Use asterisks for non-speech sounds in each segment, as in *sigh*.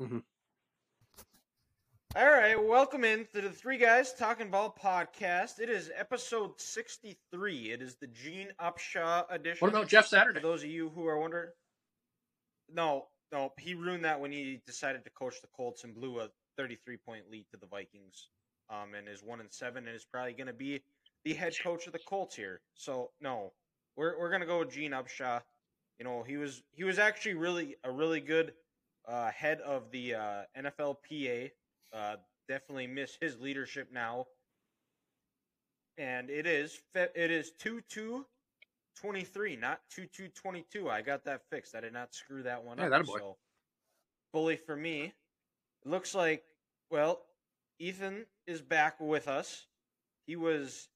Mhm. All right, welcome in to the Three Guys Talking Ball podcast. It is episode 63. It is the Gene Upshaw edition. What about Jeff For Saturday? those of you who are wondering, no, no, he ruined that when he decided to coach the Colts and blew a 33 point lead to the Vikings. Um, and is one and seven, and is probably going to be the head coach of the Colts here. So no, we're we're going to go with Gene Upshaw. You know, he was he was actually really a really good uh, head of the uh, NFLPA. Uh, definitely miss his leadership now. And it is it is two two 23, not 2222. I got that fixed. I did not screw that one Yeah, up. boy. So, bully for me. It looks like, well, Ethan is back with us. He was,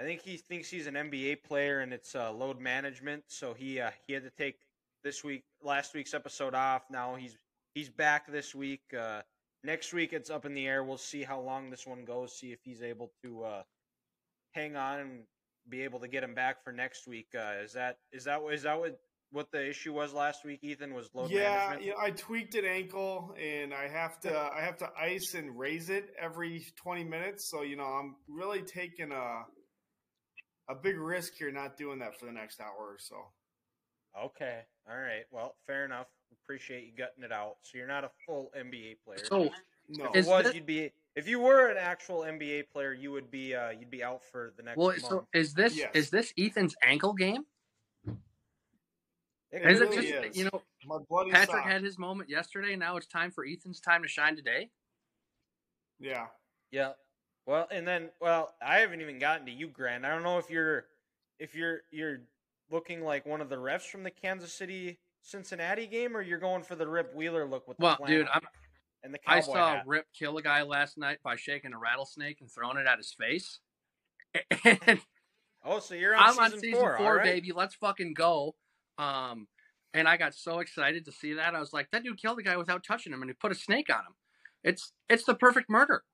I think he thinks he's an NBA player and it's uh, load management. So he uh, he had to take this week, last week's episode off. Now he's he's back this week. Uh, next week it's up in the air. We'll see how long this one goes. See if he's able to uh, hang on and be able to get him back for next week. Uh, is that is that is that what what the issue was last week? Ethan was load yeah, management. yeah, I tweaked an ankle, and I have to I have to ice and raise it every twenty minutes. So you know, I'm really taking a a big risk here, not doing that for the next hour or so. Okay, all right. Well, fair enough. Appreciate you gutting it out. So you're not a full NBA player. So No, if it was, that- you'd be. If you were an actual NBA player, you would be. Uh, you'd be out for the next well, month. so is this Yes. is this Ethan's ankle game? It Is it really just is. you know my bloody Patrick sock. had his moment yesterday. Now it's time for Ethan's time to shine today. yeah. Yeah. Well, and then well, I haven't even gotten to you, Grant. I don't know if you're if you're you're looking like one of the refs from the Kansas City Cincinnati game, or you're going for the Rip Wheeler look with the Well, dude, I'm, and the I saw hat. Rip kill a guy last night by shaking a rattlesnake and throwing it at his face. And *laughs* Oh, so you're on I'm season, on season four, four, right. baby. Let's fucking go. Um, and I got so excited to see that. I was like, that dude killed the guy without touching him, and he put a snake on him. It's it's the perfect murder.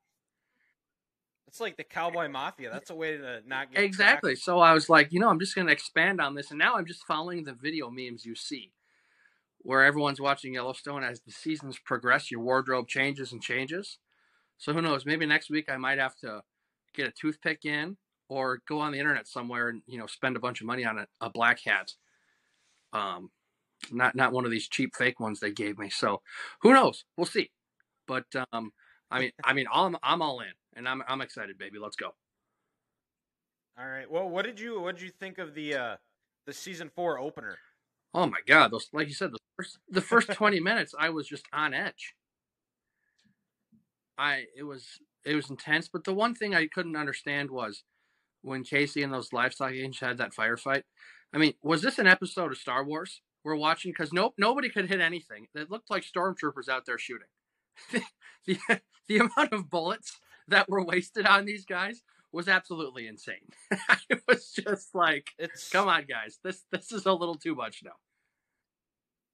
It's like the cowboy mafia. That's a way to not get Exactly. cracked. So I was like, you know, I'm just going to expand on this, and now I'm just following the video memes you see, where everyone's watching Yellowstone as the seasons progress. Your wardrobe changes and changes. So who knows? Maybe next week I might have to get a toothpick in, or go on the internet somewhere and you know spend a bunch of money on a, a black hat. Um, not not one of these cheap fake ones they gave me. So who knows? We'll see. But um, I mean, I mean, I'm I'm all in, and I'm I'm excited, baby. Let's go. All right. Well, what did you what did you think of the uh the season four opener? Oh my god, those like you said, the first the first twenty minutes I was just on edge. I it was it was intense, but the one thing I couldn't understand was when Casey and those livestock agents had that firefight. I mean, was this an episode of Star Wars we're watching? Because nope, nobody could hit anything. It looked like stormtroopers out there shooting. *laughs* the the amount of bullets that were wasted on these guys was absolutely insane. *laughs* it was just like It's Come on, guys. This this is a little too much now.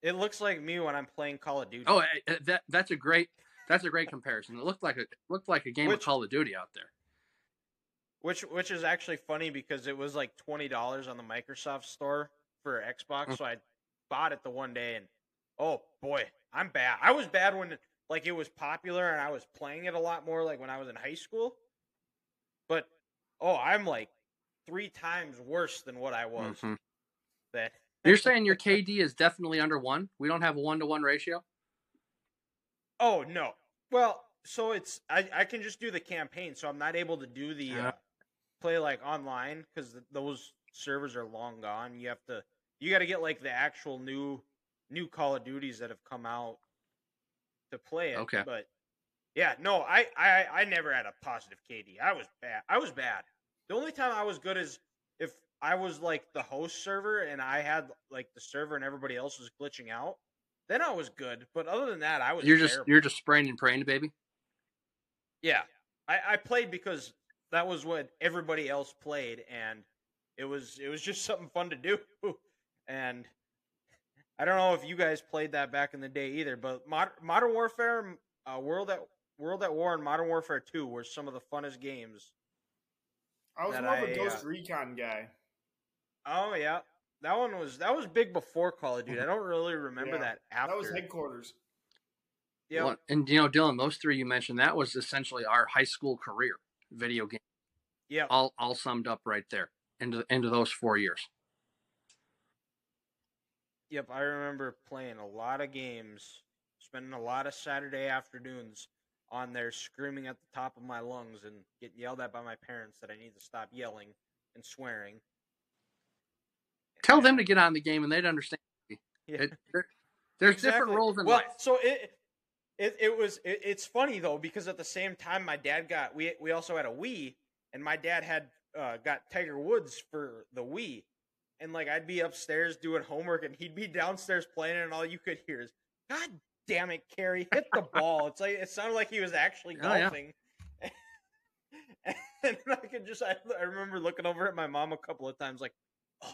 It looks like me when I'm playing Call of Duty. Oh, eh, eh, that that's a great that's a great comparison. It looked like a looked like a game Which- of Call of Duty out there. which which is actually funny because it was like twenty dollars on the Microsoft store for Xbox, Mm. so I bought it the one day and oh boy, I'm bad. I was bad when like it was popular and I was playing it a lot more like when I was in high school. But oh, I'm like three times worse than what I was. Mhm. That You're saying your KD is definitely under one. We don't have a one to one ratio. Oh no. Well, so it's I I can just do the campaign, so I'm not able to do the uh, play like online because those servers are long gone. You have to you got to get like the actual new new Call of Duties that have come out to play it. Okay. But yeah, no, I I I never had a positive KD. I was bad. I was bad. The only time I was good is if I was like the host server and I had like the server and everybody else was glitching out. Then I was good, but other than that, I was. You're just terrible. you're just spraying and praying, baby. Yeah, I, I played because that was what everybody else played, and it was it was just *laughs* something fun to do. And I don't know if you guys played that back in the day either, but Mod- Modern Warfare, uh, World at World at War, and Modern Warfare Two were some of the funnest games. I was that more of a Ghost uh, Recon guy. Oh yeah, that one was that was big before Call of Duty. I don't really remember Yeah, that after. That was headquarters. Yeah. Well, and you know, Dylan, those three you mentioned, that was essentially our high school career video game, Yeah. all all summed up right there into into those four years. Yep, I remember playing a lot of games, spending a lot of Saturday afternoons on there screaming at the top of my lungs and getting yelled at by my parents that I need to stop yelling and swearing. Tell them to get on the game, and they'd understand. Yeah. It, there, there's different roles in well, life. so it it, it was it, it's funny though because at the same time my dad got we we also had a Wii and my dad had uh, got Tiger Woods for the Wii and like I'd be upstairs doing homework and he'd be downstairs playing and all you could hear is God damn it, Carrie, hit the *laughs* ball. It's like it sounded like he was actually Oh, yeah. golfing. *laughs* and I could just I, I remember looking over at my mom a couple of times like, oh,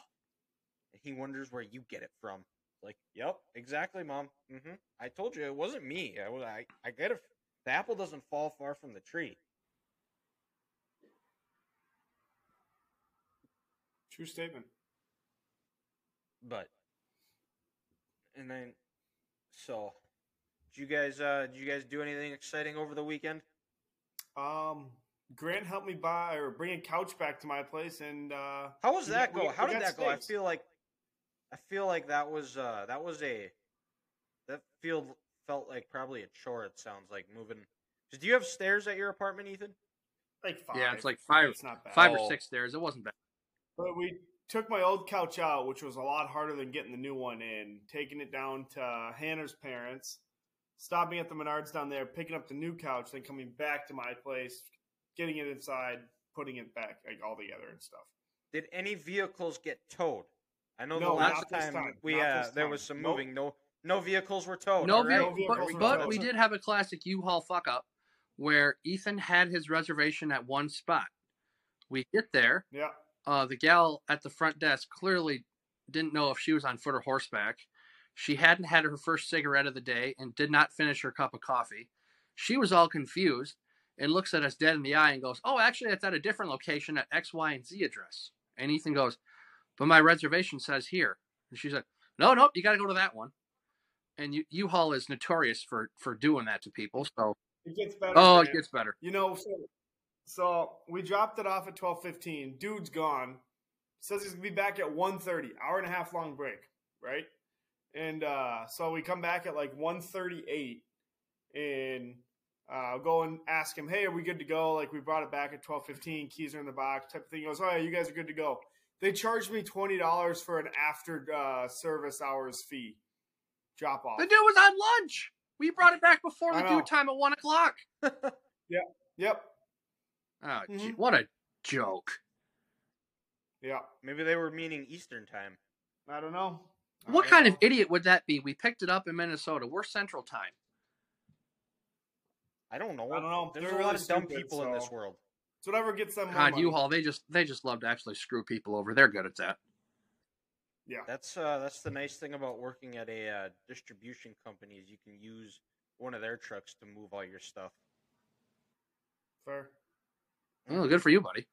and he wonders where you get it from. Like, yep, exactly, mom. Mm-hmm. I told you it wasn't me. I was, I, I get it. The apple doesn't fall far from the tree. True statement. But, and then, so, did you guys, uh, did you guys do anything exciting over the weekend? Um, Grant helped me buy or bring a couch back to my place, and uh, How was that we- go? How we did got that go? I feel like, I feel like that was, uh, that was a, that field felt like probably a chore. It sounds like moving. Do you have stairs at your apartment, Ethan? like five. Yeah, it's like five- It's not bad. Five or six stairs. It wasn't bad. But we took my old couch out, which was a lot harder than getting the new one in. Taking it down to Hannah's parents, stopping at the Menards down there, picking up the new couch, then coming back to my place, getting it inside, putting it back like all together and stuff. Did any vehicles get towed? I know No, the last time, time. we uh, this there was some Nope. moving. No, no vehicles were towed. no, right? No vehicles but, were but towed. we did have a classic U-Haul fuck up where Ethan had his reservation at one spot. We get there. Yeah. Uh, the gal at the front desk clearly didn't know if she was on foot or horseback. She hadn't had her first cigarette of the day and did not finish her cup of coffee. She was all confused and looks at us dead in the eye and goes, "Oh, actually, it's at a different location at X, Y, and Z address." And Ethan goes, "But my reservation says here." And she said, "No, no, you got to go to that one." And U- U-Haul is notorious for for doing that to people. So, It gets better. oh, it gets better. You know, so, so we dropped it off at twelve fifteen. Dude's gone. Says he's gonna be back at 1.30. Hour and a half long break, right? And uh, so we come back at like 1.38 and uh, go and ask him, "Hey, are we good to go?" Like we brought it back at twelve fifteen. Keys are in the box, type of thing. He goes, "Oh yeah, you guys are good to go." They charged me twenty dollars for an after uh, service hours fee drop off. The dude was on lunch. We brought it back before the due time at one o'clock. *laughs* Yep, yep, Oh, gee, Mhm. what a joke! yeah. Maybe they were meaning Eastern time. I don't know. I What don't kind know. of idiot would that be? We picked it up in Minnesota. We're Central Time. I don't know. I don't know. There's They're a really lot of dumb stupid, people in this world. It's whatever gets them more God. U-Haul, they just they just love to actually screw people over. They're good at that. Yeah. That's uh, that's the nice thing about working at a uh, distribution company is you can use one of their trucks to move all your stuff. Fair. Oh, good for you, buddy.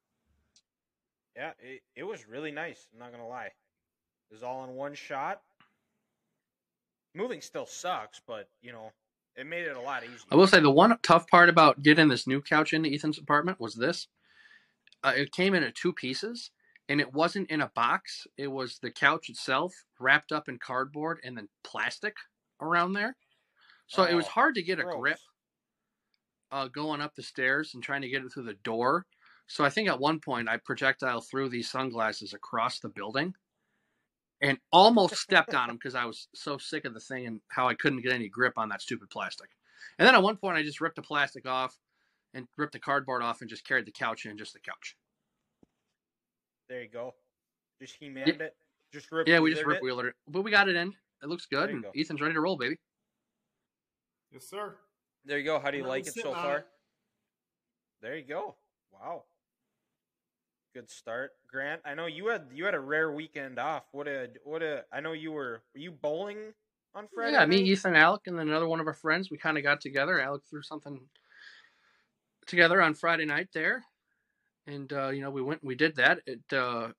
Yeah, it, it was really nice. I'm not gonna lie. It was all in one shot. Moving still sucks, but you know it made it a lot easier. I will say the one tough part about getting this new couch into Ethan's apartment was this. Uh, it came in at two pieces, and it wasn't in a box. It was the couch itself wrapped up in cardboard and then plastic around there. So it was Oh, hard to get a gross. grip uh, going up the stairs and trying to get it through the door. So I think at one point I projectile threw these sunglasses across the building and almost stepped on them because I was so sick of the thing and how I couldn't get any grip on that stupid plastic. And then at one point I just ripped the plastic off and ripped the cardboard off and just carried the couch in, just the couch. There you go. Just he manned it. Just rip. Yeah, we just wheelered rip it. wheeled it, but we got it in. It looks good, and go. Ethan's ready to roll, baby. Yes, sir. There you go. How do you like it so far? There you go. Wow. Good start, Grant. I know you had you had a rare weekend off. What a what a. I know you were were you bowling on Friday? yeah, me. Ethan, Alec, and then another one of our friends. We kind of got together. Alec threw something together on Friday night there, and uh, you know we went and we did that. It uh,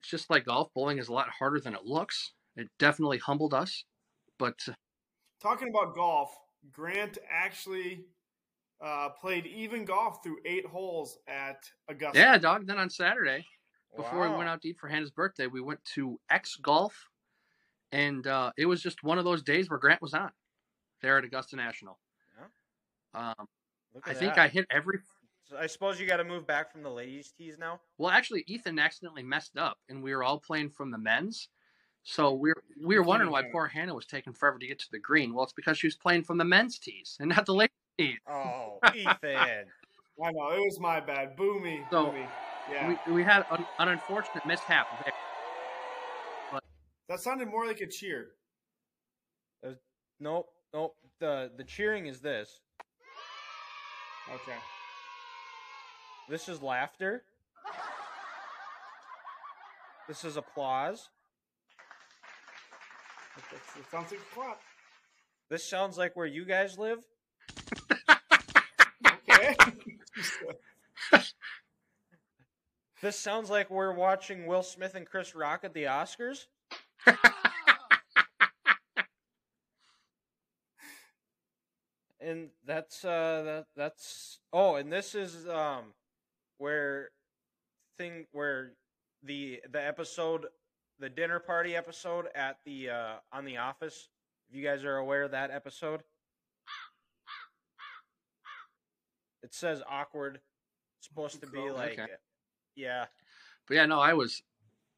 it's just like golf. Bowling is a lot harder than it looks. It definitely humbled us, but uh, talking about golf, Grant actually uh, played even golf through eight holes at Augusta. Yeah, dog. Then on Saturday, before we went out to eat for Hannah's birthday, we went to X Golf, and uh, it was just one of those days where Grant was on there at Augusta National. Um, I at think. I hit every. I suppose you got to move back from the ladies' tees now. Well, actually, Ethan accidentally messed up, and we were all playing from the men's. So we're we were wondering why poor Hannah was taking forever to get to the green. Well, it's because she was playing from the men's tees and not the ladies' tees. Oh, *laughs* Ethan. I know it was my bad. Boomy, So, boomy. Yeah, We, we had an, an unfortunate mishap there. that sounded more like a cheer. Uh, nope, nope. The the cheering is this. Okay. This is laughter. This is applause. That's- It sounds like a clap. This sounds like where you guys live. Okay. *laughs* This sounds like we're watching Will Smith and Chris Rock at the Oscars. *laughs* and that's uh that that's oh and this is um where thing where the the episode the dinner party episode at the uh on the office if you guys are aware of that episode it says awkward it's supposed to be like okay. yeah But yeah, no, I was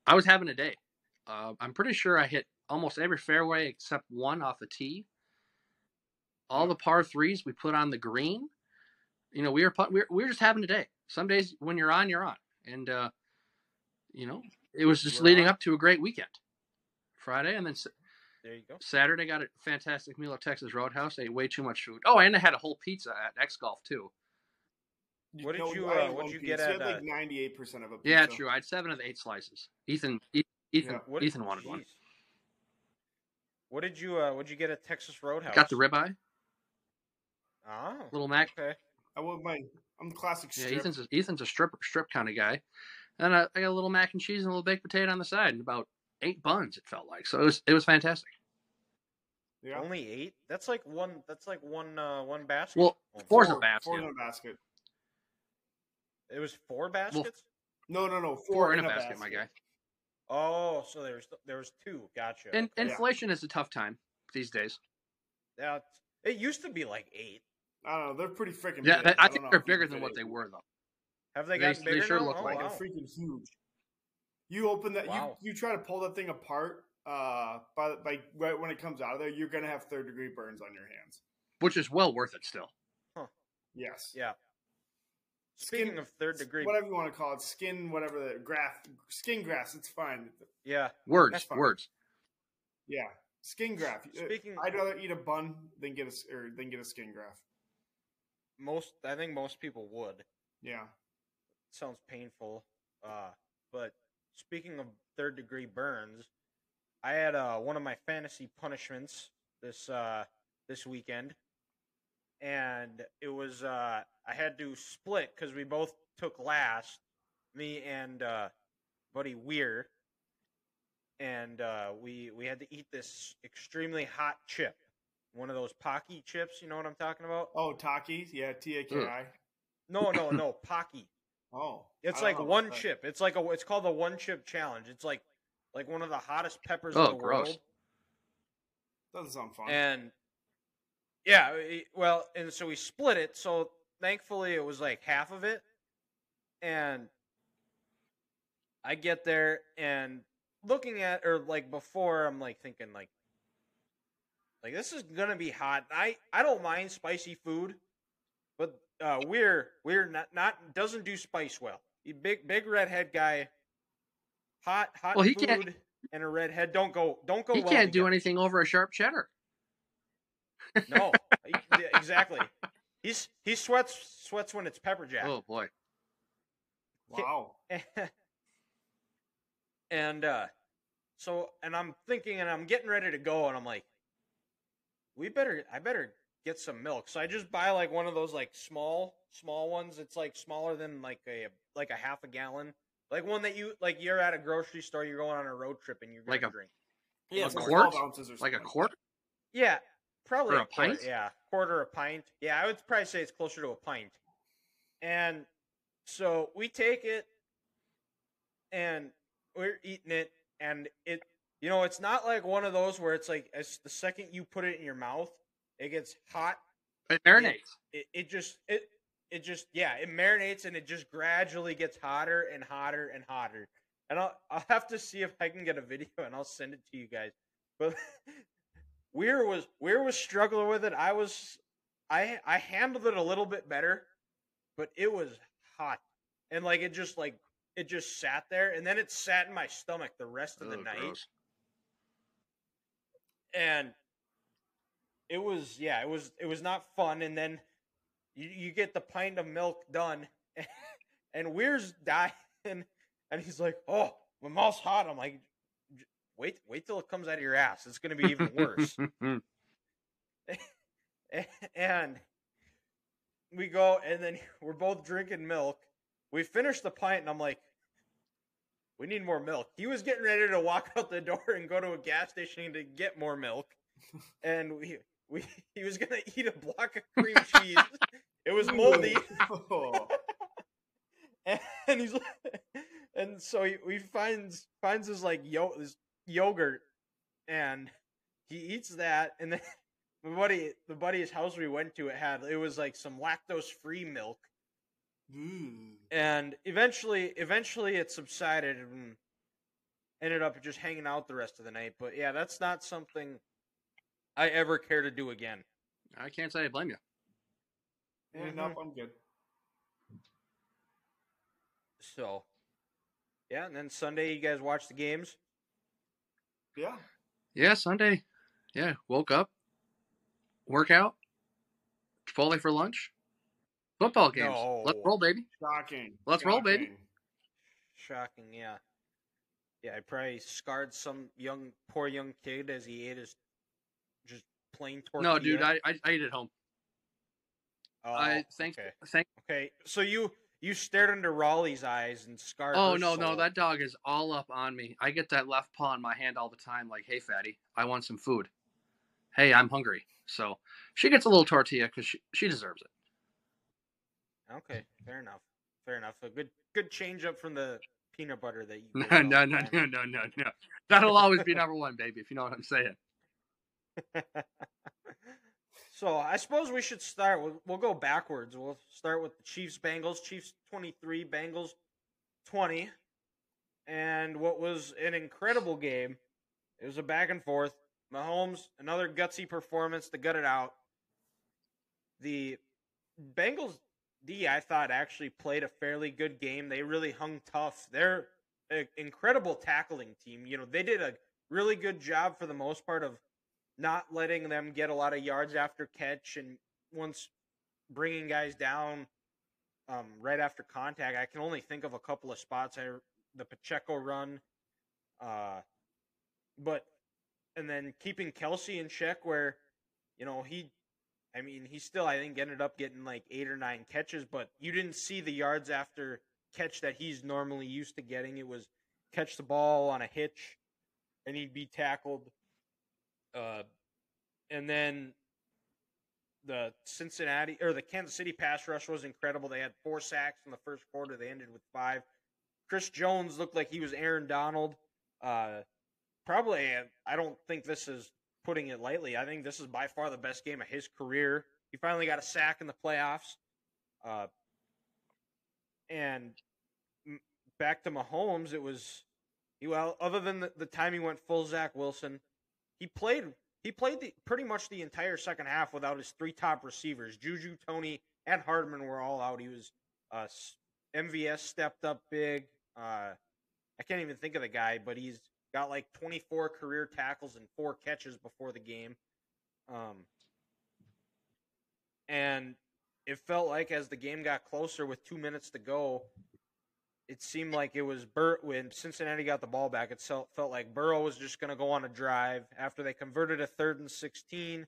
I was having a day. Uh, I'm pretty sure I hit almost every fairway except one off the tee. All the par threes we put on the green. You know, we were we were, we were just having a day. Some days when you're on, you're on, and uh, you know, it was just We're leading on. up to a great weekend. Friday and then there you go Saturday got a fantastic meal at Texas Roadhouse. Ate way too much food. Oh, and I had a whole pizza at X Golf too. What did No, you, uh, what'd one you get pizza. at, You had uh, like ninety-eight percent of a pizza. Yeah, true. I had seven of the eight slices. Ethan, Ethan, Yeah. what Ethan wanted one. what did you uh what'd you get at texas roadhouse Got the ribeye, oh little mac okay I will my. I'm the classic Yeah. Ethan's a, Ethan's a strip strip kind of guy, and I, I got a little mac and cheese and a little baked potato on the side, and about eight buns. It felt like so it was it was fantastic. yeah. Only eight? That's like one. That's like one. Uh, one basket. Well, Oh, four's a basket. Four in a basket. It was four baskets. No, no, no. Four, Four in a basket, my guy. oh, so there was there was two. Gotcha. And okay. inflation is a tough time these days. Yeah, it used to be like eight. I don't know. They're pretty freaking. Yeah, big. that- I think know they're bigger than fit what they were though. Have they They- gotten they sure now? look oh, like wow. a freaking huge. You open that. Wow. You you try to pull that thing apart. Uh, by by right when it comes out of there, you're gonna have third degree burns on your hands. Which is well worth it still. Huh. Yes. Yeah. Speaking Skin- of third degree, whatever you want to call it, skin, whatever the graft, skin grafts. It's fine. yeah. Words, fine. words. Yeah, skin graft. Uh, Speaking- I'd rather eat a bun than get a s- or than get a skin graft. Most, I think most people would. Yeah. Sounds painful. Uh, but speaking of third degree burns, I had uh, one of my fantasy punishments this uh, this weekend, and it was uh, I had to split because we both took last, me and uh, buddy Weir, and uh, we we had to eat this extremely hot chip, one of those Paqui chips. You know what I'm talking about? Oh, Takis. Yeah, T A K I. No, no, no, Paqui. Oh, It's like one chip. It's like a. It's called the one chip challenge. It's like like one of the hottest peppers Oh, in the gross. world. Doesn't sound fun. And yeah, well, and so we split it. So thankfully, it was like half of it. And I get there and looking at or like before, I'm like thinking like like this is gonna be hot. I I don't mind spicy food, but uh, we're we're not not doesn't do spice well. He big big redhead guy. Hot hot Well, he food can't- and a redhead don't go don't go. He well can't do anything over a sharp cheddar. No, *laughs* exactly. He's he sweats sweats when it's pepper jack. Oh boy. wow. *laughs* and uh so and I'm thinking and I'm getting ready to go and I'm like we better I better get some milk. So I just buy like one of those like small small ones. It's like smaller than like a like a half a gallon. Like one that you like you're at a grocery store, you're going on a road trip and you're gonna Like a- drink. Yeah, A quart? 12 ounces or Like a something quart? Yeah. probably For a quarter- pint? Yeah, quarter a pint. Yeah, I would probably say it's closer to a pint. And so we take it, and we're eating it, and it, you know, it's not like one of those where it's like as the second you put it in your mouth, it gets hot. It marinates. It, it just it it just yeah, it marinates and it just gradually gets hotter and hotter and hotter. And I'll I'll have to see if I can get a video and I'll send it to you guys. But *laughs* Weir was Weir was struggling with it. I was I I handled it a little bit better, but it was hot. And like it just like it just sat there and then it sat in my stomach the rest of the Ugh, night. gross. And it was yeah, it was it was not fun and then you, you get the pint of milk done *laughs* and Weir's dying *laughs* and he's like, "Oh, my mouth's hot." I'm like, "Wait, wait till it comes out of your ass. It's going to be even worse." *laughs* and we go and then we're both drinking milk. We finish the pint and I'm like, we need more milk. He was getting ready to walk out the door and go to a gas station to get more milk. And we we *laughs* he was gonna eat a block of cream cheese. It was moldy. Oh, *laughs* And he's *laughs* and so he, he finds finds his like yo this yogurt and he eats that and then my buddy the buddy's house we went to it had it was like some lactose free milk Ooh. and eventually eventually it subsided and ended up just hanging out the rest of the night but yeah that's not something i ever care to do again I can't say I blame you. Yeah, Mhm. nope, I'm good. so yeah and then sunday you guys watch the games Yeah. Yeah, Sunday. Yeah, woke up, workout, Chipotle for lunch, football games. Let's roll, baby. Shocking. Let's roll, baby. Shocking. Shocking, yeah. Yeah, I probably scarred some young, poor young kid as he ate his just plain tortilla. No, dude, I, I I ate at home. Oh, I thanks okay. thank. Okay, so you you stared into Raleigh's eyes and scarred. Oh no no that dog is all up on me. I get that left paw in my hand all the time. Like, hey fatty, I want some food. Hey, I'm hungry. So she gets a little tortilla because she she deserves it. Okay, fair enough. Fair enough. A good good change up from the peanut butter that you. *laughs* No no no no no no no. That'll always be number one, baby. If you know what I'm saying. *laughs* so I suppose we should start. We'll, we'll go backwards. We'll start with the Chiefs Bengals. Chiefs twenty three, Bengals twenty, and what was an incredible game. It was a back and forth. Mahomes another gutsy performance to gut it out. The Bengals D I thought actually played a fairly good game. They really hung tough. They're an incredible tackling team. You know they did a really good job for the most part of not letting them get a lot of yards after catch and once bringing guys down um, right after contact. I can only think of a couple of spots. I the Pacheco run, uh, but and then keeping Kelce in check where you know he. I mean, he still, I think, ended up getting like eight or nine catches, but you didn't see the yards after catch that he's normally used to getting. It was catch the ball on a hitch, and he'd be tackled uh, and then the Cincinnati or the Kansas City pass rush was incredible. They had four sacks in the first quarter. They ended with five. Chris Jones looked like he was Aaron Donald. Uh, probably, I don't think this is putting it lightly. I think this is by far the best game of his career. He finally got a sack in the playoffs. Uh, and back to Mahomes, it was well, other than the, the time he went full Zach Wilson, he played he played the, pretty much the entire second half without his three top receivers. Juju, Tony, and Hardman were all out. He was uh, MVS stepped up big. Uh, I can't even think of the guy, but he's got like 24 career tackles and four catches before the game. Um, and it felt like as the game got closer with two minutes to go, it seemed like it was Bur- when Cincinnati got the ball back. It felt, like Burrow was just going to go on a drive after they converted a third and 16.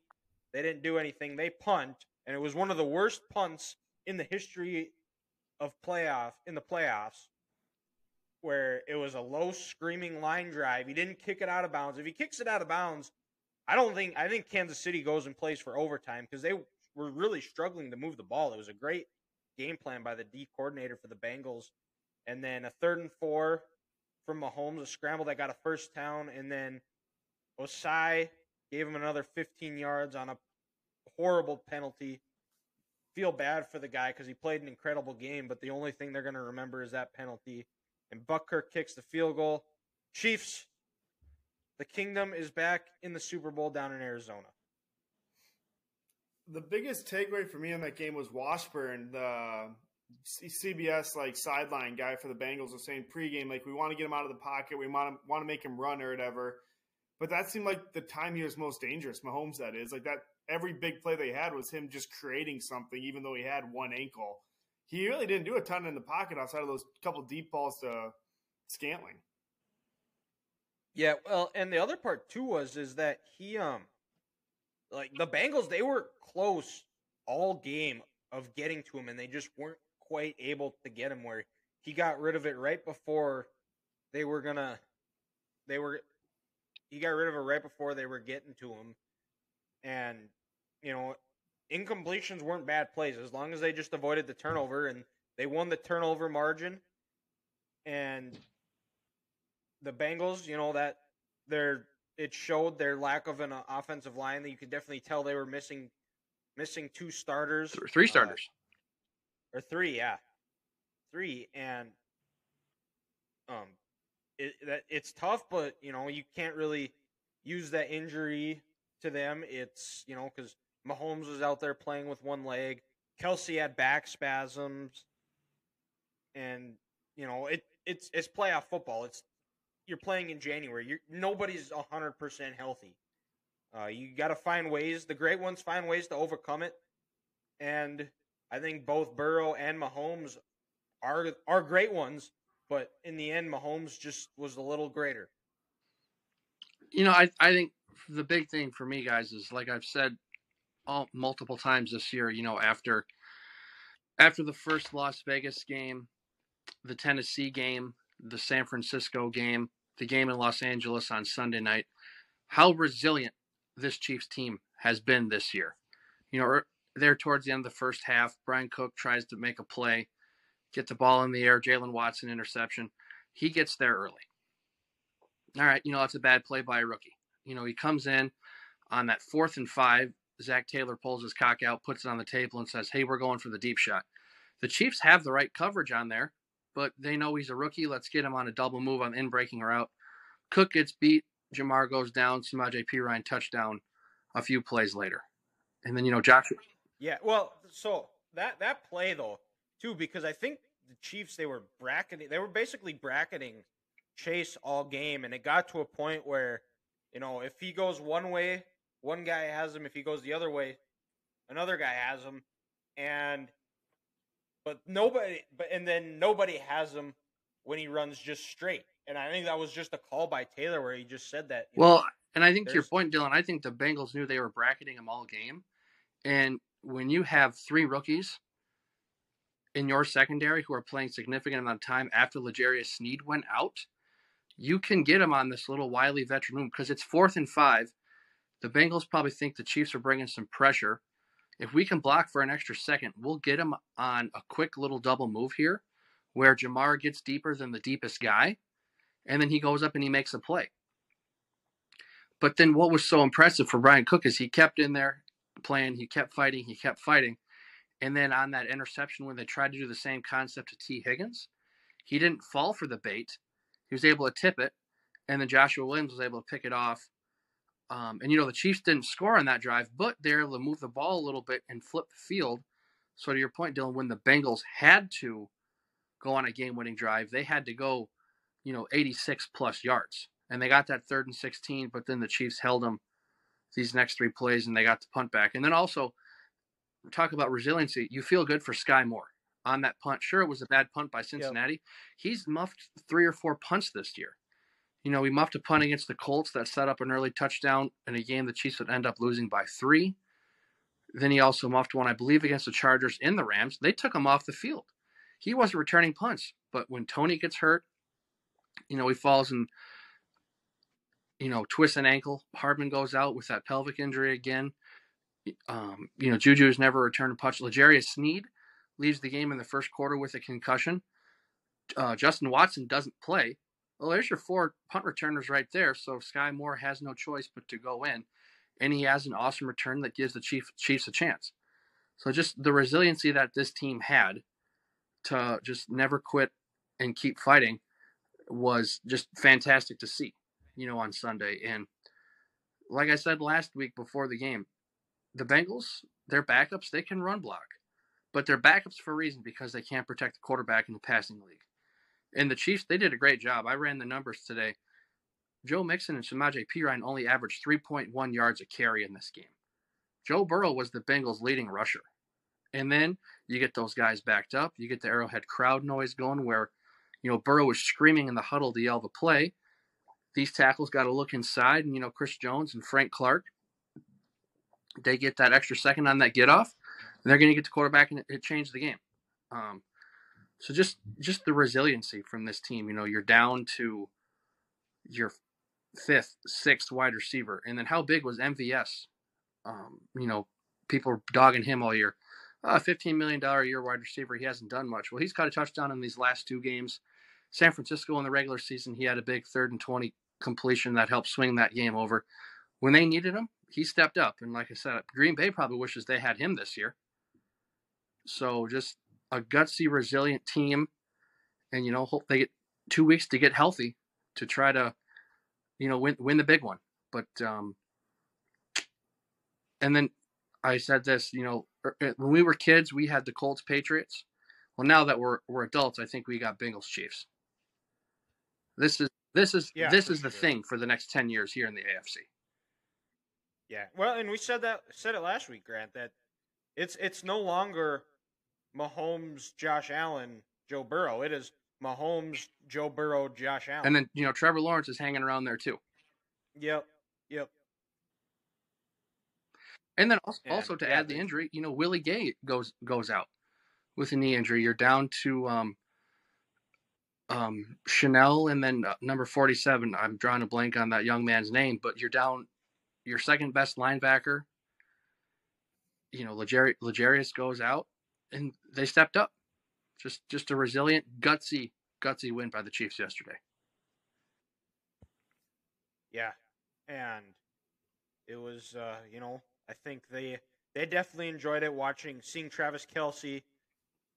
They didn't do anything. They punt, and it was one of the worst punts in the history of playoff in the playoffs, where it was a low screaming line drive. He didn't kick it out of bounds. If he kicks it out of bounds, I don't think I think Kansas City goes and plays for overtime because they were really struggling to move the ball. It was a great game plan by the D coordinator for the Bengals, and then a third and four from Mahomes, a scramble that got a first down, and then Ossai gave him another 15 yards on a horrible penalty. Feel bad for the guy because he played an incredible game, but the only thing they're going to remember is that penalty. And Butker kicks the field goal. Chiefs, the kingdom is back in the Super Bowl down in Arizona. The biggest takeaway for me in that game was Washburn, the CBS like sideline guy for the Bengals, was saying pregame like we want to get him out of the pocket, we want to want to make him run or whatever. But that seemed like the time he was most dangerous. Mahomes, that is like that. Every big play they had was him just creating something, even though he had one ankle. He really didn't do a ton in the pocket outside of those couple deep balls to Scantling. Yeah, well, and the other part too was is that he um like the Bengals they were close all game of getting to him and they just weren't quite able to get him where he got rid of it right before they were gonna they were he got rid of it right before they were getting to him. And you know incompletions weren't bad plays. As long as they just avoided the turnover and they won the turnover margin and the Bengals, you know that they're it showed their lack of an offensive line that you could definitely tell they were missing missing two starters, three starters, uh, or three, yeah, three, and um, it that it's tough, but you know you can't really use that injury to them. It's you know because Mahomes was out there playing with one leg, Kelce had back spasms, and you know it it's it's playoff football. It's you're playing in January. You're, nobody's hundred percent healthy. Uh, you got to find ways. The great ones find ways to overcome it, and I think both Burrow and Mahomes are are great ones. But in the end, Mahomes just was a little greater. You know, I I think the big thing for me, guys, is like I've said all multiple times this year. You know, after after the first Las Vegas game, the Tennessee game, the San Francisco game, the game in Los Angeles on Sunday night, how resilient this Chiefs team has been this year. You know, there towards the end of the first half, Bryan Cook tries to make a play, get the ball in the air, Jaylen Watson interception. He gets there early. All right, you know, that's a bad play by a rookie. You know, he comes in on that fourth and five. Zac Taylor pulls his cock out, puts it on the table, and says, Hey, we're going for the deep shot. The Chiefs have the right coverage on there but they know he's a rookie. Let's get him on a double move on in breaking route. Cook gets beat. Ja'Marr goes down. Samaj P. Ryan touchdown a few plays later. And then, you know, Josh. Yeah, well, so that that play, though, too, because I think the Chiefs, they were bracketing, they were basically bracketing Chase all game. And it got to a point where, you know, if he goes one way, one guy has him. If he goes the other way, another guy has him. And but nobody, but and then nobody has him when he runs just straight. And I think that was just a call by Taylor where he just said that. Well, know, and I think to your point, Dylan, I think the Bengals knew they were bracketing him all game. And when you have three rookies in your secondary who are playing significant amount of time after L'Jarius Sneed went out, you can get him on this little wily veteran room because it's fourth and five. The Bengals probably think the Chiefs are bringing some pressure. If we can block for an extra second, we'll get him on a quick little double move here where Ja'Marr gets deeper than the deepest guy, and then he goes up and he makes a play. But then what was so impressive for Bryan Cook is he kept in there playing, he kept fighting, he kept fighting. And then on that interception, when they tried to do the same concept to Tee Higgins, he didn't fall for the bait. He was able to tip it, and then Joshua Williams was able to pick it off um, and you know the Chiefs didn't score on that drive, but they're able to move the ball a little bit and flip the field. So to your point, Dylan, when the Bengals had to go on a game-winning drive, they had to go, you know, 86 plus yards, and they got that third and 16. But then the Chiefs held them these next three plays, and they got the punt back. And then also talk about resiliency. You feel good for Sky Moore on that punt. Sure, it was a bad punt by Cincinnati. Yep. He's muffed three or four punts this year. You know, we muffed a punt against the Colts that set up an early touchdown in a game the Chiefs would end up losing by three. Then he also muffed one, I believe, against the Chargers in the Rams. They took him off the field. He wasn't returning punts, but when Tony gets hurt, you know, he falls in you know, twists an ankle. Hardman goes out with that pelvic injury again. Um, you know, Juju's never returned a punch. L'Jarius Sneed leaves the game in the first quarter with a concussion. Uh, Justin Watson doesn't play. Well, there's your four punt returners right there. So Sky Moore has no choice but to go in, and he has an awesome return that gives the Chief, Chiefs a chance. So just the resiliency that this team had to just never quit and keep fighting was just fantastic to see, you know, on Sunday. And like I said last week before the game, the Bengals, their backups, they can run block, but they're backups for a reason because they can't protect the quarterback in the passing league. And the Chiefs, they did a great job. I ran the numbers today. Joe Mixon and Samaje Perine only averaged 3.1 yards a carry in this game. Joe Burrow was the Bengals' leading rusher. And then you get those guys backed up. You get the Arrowhead crowd noise going where, you know, Burrow was screaming in the huddle to yell the play. These tackles got to look inside, and, you know, Chris Jones and Frank Clark, they get that extra second on that get off, and they're going to get the quarterback and it, changed the game. Um, so just just the resiliency from this team. You know, you're down to your fifth, sixth wide receiver, and then how big was MVS? Um, you know, people are dogging him all year. Uh, $15 million a year wide receiver. He hasn't done much. Well, he's caught a touchdown in these last two games. San Francisco in the regular season, he had a big third and 20 completion that helped swing that game over. When they needed him, he stepped up. And like I said, Green Bay probably wishes they had him this year. So just a gutsy, resilient team. And, you know, hope they get two weeks to get healthy to try to, you know, win, win the big one. But, um, and then I said this, you know, er, er, when we were kids, we had the Colts Patriots. Well, now that we're we're adults, I think we got Bengals Chiefs. This is this is Yeah, this is the sure. thing for the next ten years here in the AFC. Yeah. Well, and we said that said it last week, Grant, that it's it's no longer Mahomes, Josh Allen, Joe Burrow. It is Mahomes, Joe Burrow, Josh Allen. And then you know Trevor Lawrence is hanging around there too. yep, yep. And then also, also to yeah, add the injury, you know Willie Gay goes goes out with a knee injury. You're down to um, um, Chenal and then uh, number forty seven. I'm drawing a blank on that young man's name, but you're down your second best linebacker. You know, Legari- Legarius goes out, and they stepped up. Just just a resilient, gutsy, gutsy win by the Chiefs yesterday. Yeah, and it was, uh, you know, I think they they definitely enjoyed it watching, seeing Travis Kelce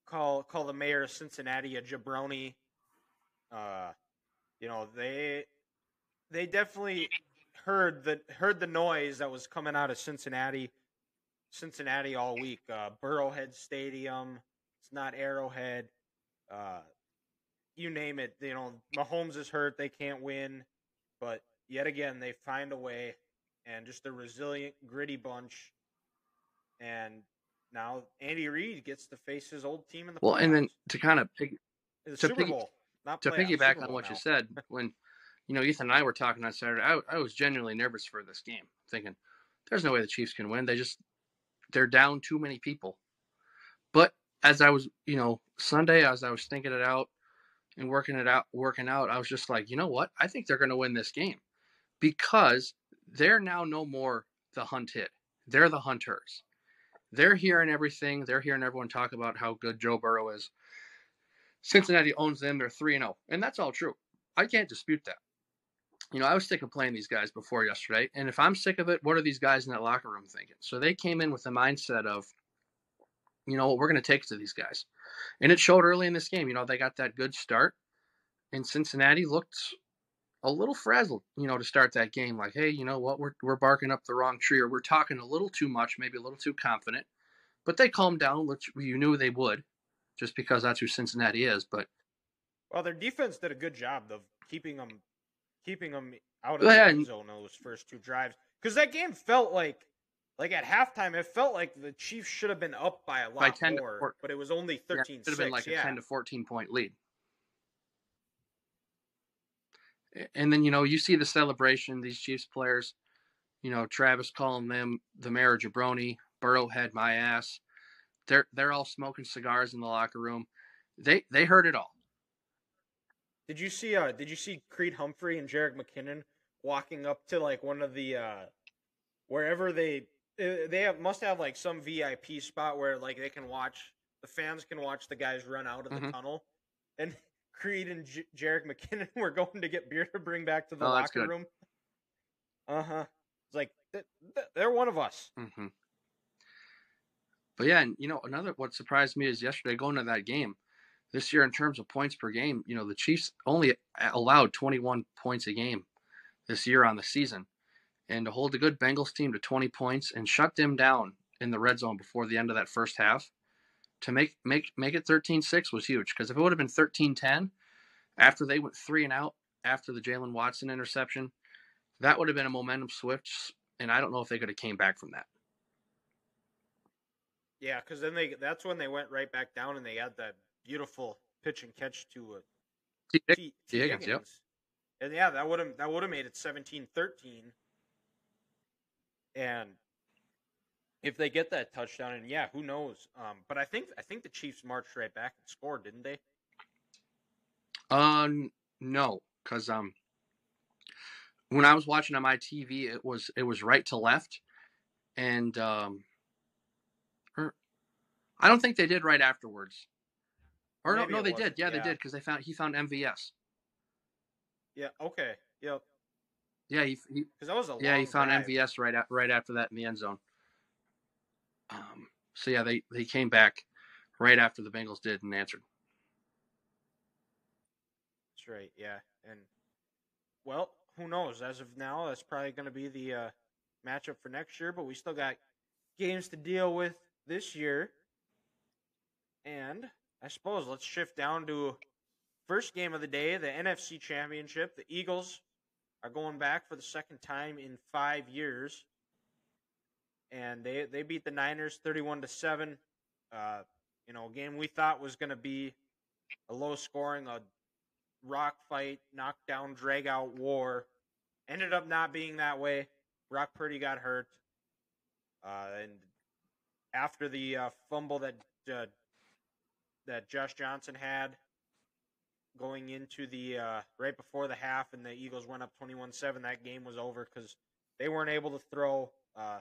call call the mayor of Cincinnati a jabroni. Uh, you know, they they definitely heard the heard the noise that was coming out of Cincinnati, Cincinnati all week. Uh, Burrowhead Stadium, it's not Arrowhead. Uh, you name it. You know, Mahomes is hurt; they can't win but yet again they find a way and just a resilient gritty bunch and now andy reid gets to face his old team in the Well, and then to kind of pig, the to super piggy- bowl not to piggyback on what you said, when you know Ethan and I were talking on Saturday, I, I was genuinely nervous for this game, thinking there's no way the Chiefs can win. They just they're down too many people. But as I was, you know, Sunday as I was thinking it out and working it out, working out, I was just like, you know what? I think they're going to win this game because they're now no more the hunted. They're the hunters. They're hearing everything. They're hearing everyone talk about how good Joe Burrow is. Cincinnati owns them. They're 3 0. And that's all true. I can't dispute that. You know, I was sick of playing these guys before yesterday. And if I'm sick of it, what are these guys in that locker room thinking? So they came in with the mindset of, you know, we're going to take to these guys. And it showed early in this game. You know, they got that good start. And Cincinnati looked a little frazzled, you know, to start that game. Like, hey, you know what? We're, we're barking up the wrong tree or we're talking a little too much, maybe a little too confident. But they calmed down, which you knew they would, just because that's who Cincinnati is. But well their defense did a good job of keeping them keeping them out of the end zone those first two drives because that game felt like like at halftime it felt like the chiefs should have been up by a lot By 10 to more four- but it was only yeah, 13 it should have been like a 10 to 14 point lead. And then, you know, you see the celebration, these Chiefs players, you know, Travis calling them the mayor of Jabroni, Burrowhead, my ass. They're they're all smoking cigars in the locker room. They they heard it all. Did you see? Uh, did you see Creed Humphrey and Jerick McKinnon walking up to like one of the uh wherever they uh, they have must have like some VIP spot where like they can watch the fans can watch the guys run out of the Mhm. tunnel, and *laughs* Creed and J- Jerick McKinnon *laughs* were going to get beer to bring back to the Oh, locker room. Uh huh. It's like th- th- they're one of us. hmm But yeah, and you know, another what surprised me is yesterday going to that game. This year, in terms of points per game, you know, the Chiefs only uh, allowed 21 points a game this year on the season, and to hold a good Bengals team to 20 points and shut them down in the red zone before the end of that first half to make make make it 13-6 was huge. Because if it would have been 13-10 after they went three and out after the Jaylen Watson interception, that would have been a momentum switch, and I don't know if they could have came back from that. Yeah, because then they that's when they went right back down and they had that beautiful pitch and catch to uh, Tee Higgins. T, Tee Higgins, yep. And yeah, that would have that would have made it 17-13. And if they get that touchdown, and yeah, who knows? Um, but I think I think the Chiefs marched right back and scored, didn't they? N- no, because um, when I was watching on my TV, it was it was right to left, and um, I don't think they did right afterwards. Or Maybe no, no, they wasn't, did. Yeah, they did because they found he found MVS. Yeah. Okay. Yep. Yeah, he, he Because that was a yeah he found drive. MVS right at, right after that in the end zone. Um, so yeah, they they came back right after the Bengals did and answered. That's right. Yeah. And well, who knows? As of now, that's probably going to be the uh, matchup for next year. But we still got games to deal with this year. And I suppose let's shift down to first game of the day, the NFC Championship. The Eagles are going back for the second time in five years, and they they beat the Niners thirty-one to seven. Uh, you know, a game we thought was going to be a low scoring, a rock fight, knockdown, drag out war. Ended up not being that way. Brock Purdy got hurt, uh, and after the uh, fumble that uh, that Josh Johnson had going into the uh, right before the half, and the Eagles went up twenty-one-seven. That game was over because they weren't able to throw. Uh,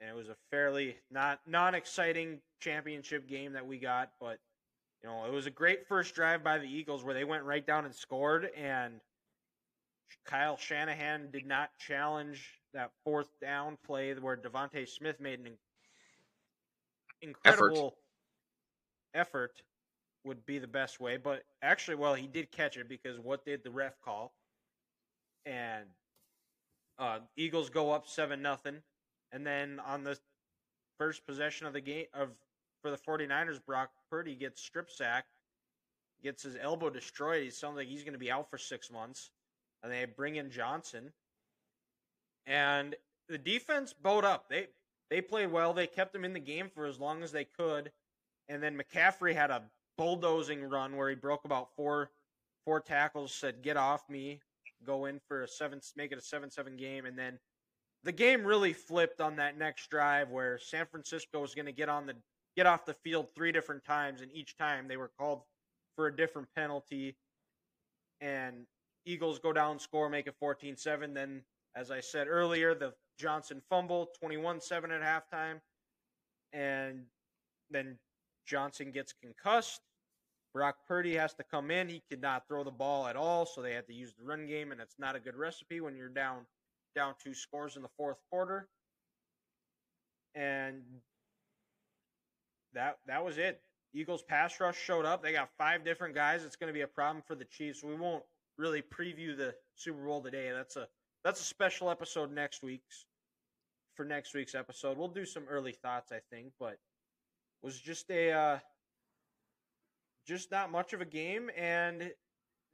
and it was a fairly not non-exciting championship game that we got, but you know, it was a great first drive by the Eagles where they went right down and scored, and Kyle Shanahan did not challenge that fourth down play where DeVonta Smith made an incredible effort. would be the best way, but actually, well, he did catch it because what did the ref call? And uh, Eagles go up seven nothing, and then on the first possession of the game of for the 49ers, Brock Purdy gets strip sacked, gets his elbow destroyed. He sounds like he's going to be out for six months. And they bring in Johnson. And the defense bowed up. They they played well. They kept him in the game for as long as they could. And then McCaffrey had a bulldozing run where he broke about four four tackles, said, Get off me, go in for a seven make it a seven seven game, and then the game really flipped on that next drive where San Francisco was going to get on the get off the field three different times, and each time they were called for a different penalty. And Eagles go down, score, make it 14-7. Then, as I said earlier, the Johnson fumble, 21-7 at halftime, and then Johnson gets concussed. Brock Purdy has to come in. He could not throw the ball at all, so they had to use the run game, and it's not a good recipe when you're down down two scores in the fourth quarter. And that that was it. Eagles pass rush showed up. They got five different guys. It's going to be a problem for the Chiefs. We won't really preview the Super Bowl today. That's a that's a special episode next week's for next week's episode. We'll do some early thoughts, I think, but was just a uh, just not much of a game, and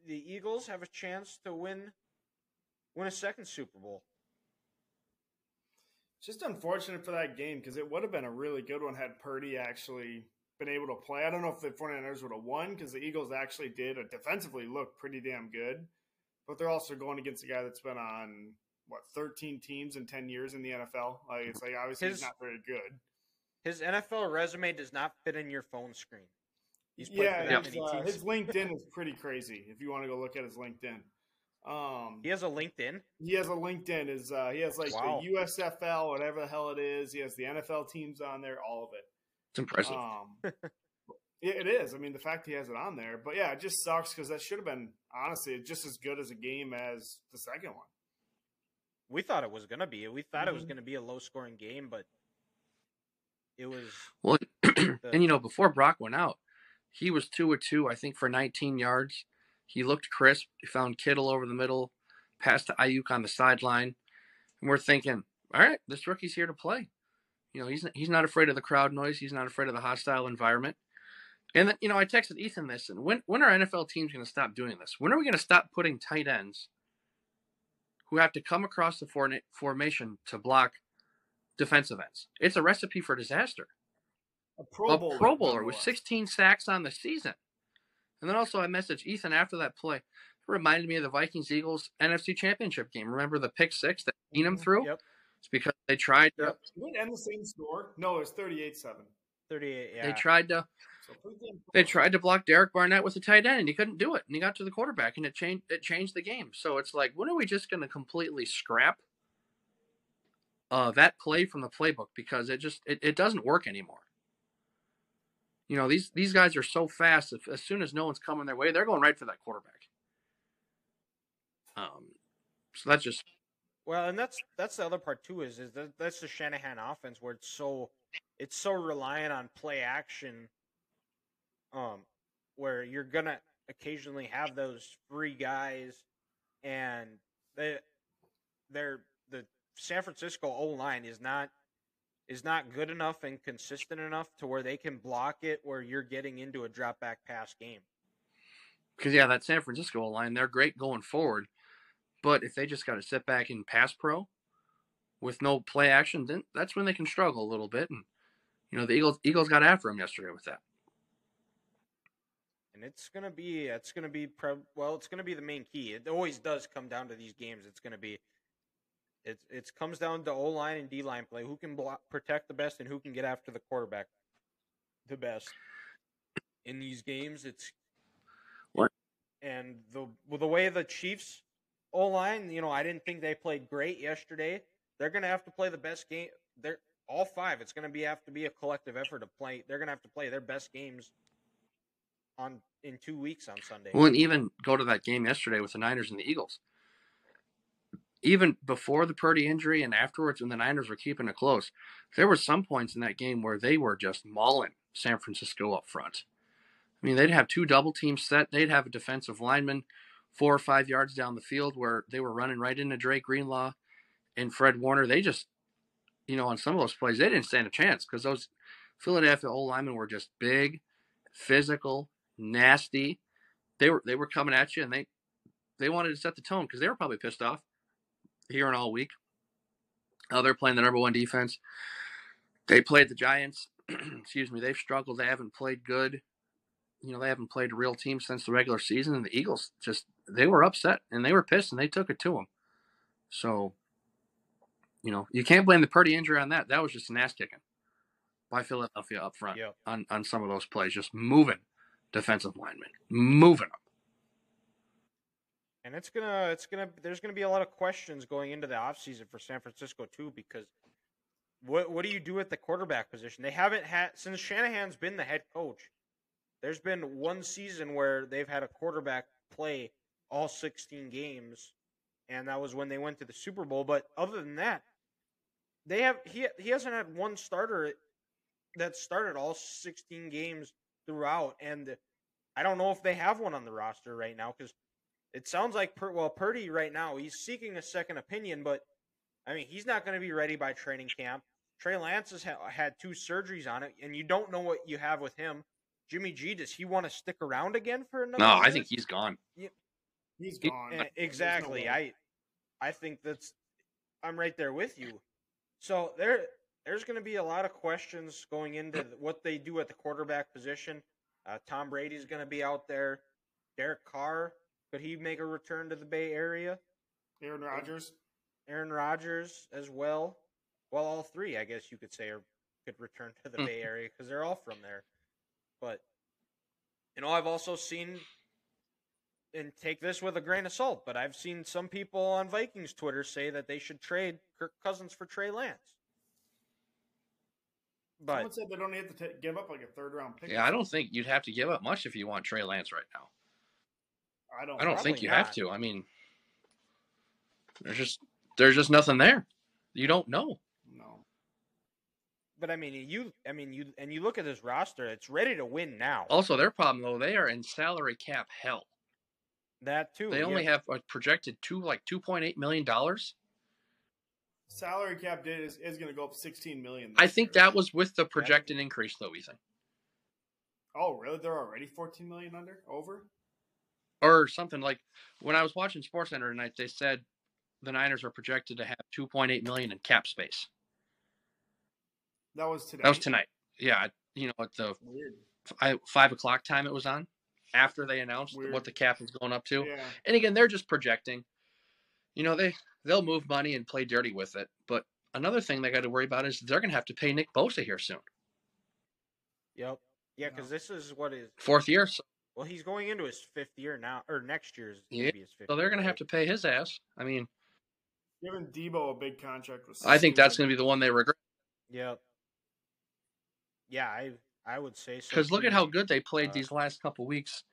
the Eagles have a chance to win win a second Super Bowl. Just unfortunate for that game because it would have been a really good one had Purdy actually been able to play. I don't know if the 49ers would have won because the Eagles actually did uh, defensively look pretty damn good, but they're also going against a guy that's been on what 13 teams in 10 years in the NFL. Like it's like obviously His- he's not very good. His NFL resume does not fit in your phone screen. He's Yeah, for that his, uh, his LinkedIn is *laughs* pretty crazy if you want to go look at his LinkedIn. Um, He has a LinkedIn. he has a LinkedIn. Is uh, he has like Wow. the USFL, whatever the hell it is. He has the NFL teams on there, all of it. It's impressive. Um, *laughs* yeah, it is. I mean, the fact he has it on there, but yeah, it just sucks because that should have been honestly just as good as a game as the second one. We thought it was gonna be. We thought it was Mhm. gonna be a low scoring game, but it was. Well, *clears throat* the- and you know, before Brock went out, he was two or two, I think, for 19 yards. He looked crisp. He found Kittle over the middle, passed to Aiyuk on the sideline, and we're thinking, all right, this rookie's here to play. You know, he's he's not afraid of the crowd noise. He's not afraid of the hostile environment. And then, you know, I texted Ethan this, and when when are NFL teams going to stop doing this? When are we going to stop putting tight ends who have to come across the formation to block defensive ends? It's a recipe for disaster A Pro a Bowler, Pro Bowler with 16 sacks on the season. And then also I messaged Ethan after that play. It reminded me of the Vikings Eagles NFC Championship game. Remember the pick six that Keenum Mhm. threw? Yep. It's because they tried to Yep. Did it end the same score? No, it was 38-7. 38. Yeah. they tried to So pretty damn they tried to block Derek Barnett with a tight end and he couldn't do it. And he got to the quarterback and it changed it changed the game. So it's like when are we just gonna completely scrap uh, that play from the playbook because it just it, it doesn't work anymore. You know, these these guys are so fast. If, as soon as no one's coming their way, they're going right for that quarterback. Um, so that's just Well, and that's that's the other part too. Is is that that's the Shanahan offense where it's so it's so reliant on play action. Um, where you're gonna occasionally have those free guys, and they they're the San Francisco O line is not is not good enough and consistent enough to where they can block it where you're getting into a drop back pass game. because yeah, that San Francisco O line they're great going forward, but if they just got to sit back and pass pro with no play action, then that's when they can struggle a little bit. And you know, the Eagles Eagles got after them yesterday with that. And it's gonna be it's gonna be pro, well it's gonna be the main key. It always does come down to these games. It's gonna be it it comes down to O line and D line play. Who can block, protect the best and who can get after the quarterback the best. In these games, it's What? and the well, the way the Chiefs O line, you know, I didn't think they played great yesterday. They're gonna have to play the best game. They're all five. It's gonna be have to be a collective effort to play. They're gonna have to play their best games on in two weeks on Sunday. Well, and even go to that game yesterday with the Niners and the Eagles. Even before the Purdy injury and afterwards, when the Niners were keeping it close, there were some points in that game where they were just mauling San Francisco up front. I mean, they'd have two double teams set. They'd have a defensive lineman four or five yards down the field where they were running right into Drake Greenlaw and Fred Warner. They just, you know, on some of those plays, they didn't stand a chance because those Philadelphia old linemen were just big, physical, nasty. They were they were coming at you, and they they wanted to set the tone because they were probably pissed off hearing all week. Oh, they're playing the number one defense. They played the Giants. *clears throat* Excuse me. They've struggled. They haven't played good. You know, they haven't played a real team since the regular season. And the Eagles just they were upset and they were pissed and they took it to them. So, you know, you can't blame the Purdy injury on that. That was just an ass kicking by Philadelphia up front Yep. on on some of those plays, just moving defensive linemen, moving them. And it's gonna it's gonna there's gonna be a lot of questions going into the offseason for San Francisco too, because what what do you do at the quarterback position? They haven't had since Shanahan's been the head coach. There's been one season where they've had a quarterback play all 16 games, and that was when they went to the Super Bowl. But other than that, they have he he hasn't had one starter that started all 16 games throughout, and I don't know if they have one on the roster right now because it sounds like Pur- well Purdy right now he's seeking a second opinion, but I mean he's not going to be ready by training camp. Trey Lance has ha- had two surgeries on it, and you don't know what you have with him. Jimmy G, does he want to stick around again for another? No, I think he's gone. He's He- gone. Eh, There's no exactly. I I think that's I'm right there with you. So there there's going to be a lot of questions going into what they do at the quarterback position. Uh, Tom Brady's going to be out there. Derek Carr could he make a return to the Bay Area? Aaron Rodgers. Aaron Rodgers as well. Well, all three, I guess you could say, are, could return to the Hmm. Bay Area because they're all from there. But you know, I've also seen and take this with a grain of salt, but I've seen some people on Vikings Twitter say that they should trade Kirk Cousins for Trey Lance. But Someone said they don't have to ta give up like a third round pick. Yeah, I don't think you'd have to give up much if you want Trey Lance right now. I don't. I don't think Probably you have to. I mean, there's just there's just nothing there. You don't know. No. but I mean you I mean you and you look at this roster, it's ready to win now. Also, their problem though, they are in salary cap hell. that too. They yeah. only have a projected two like two point eight million dollars. Salary cap did is, is going to go up 16 million. I think year. that was with the projected increase though, Ethan. Oh, really? They're already 14 million under over. Or something like when I was watching SportsCenter tonight, they said the Niners are projected to have two point eight million in cap space. That was today. That was tonight. Yeah, you know, at the Weird. five o'clock time it was on after they announced Weird. what the cap is going up to. Yeah. And again, they're just projecting. You know, they they'll move money and play dirty with it. But another thing they got to worry about is they're going to have to pay Nick Bosa here soon, Yep. Yeah, because this is what is fourth year. So, well, he's going into his fifth year now, or next year's Yeah, maybe his fifth. so they're going to have to pay his ass. I mean, Giving Debo a big contract was. I think that's going to be the one they regret Yep. Yeah, I I would say so. because look at how good they played Uh, these last couple weeks.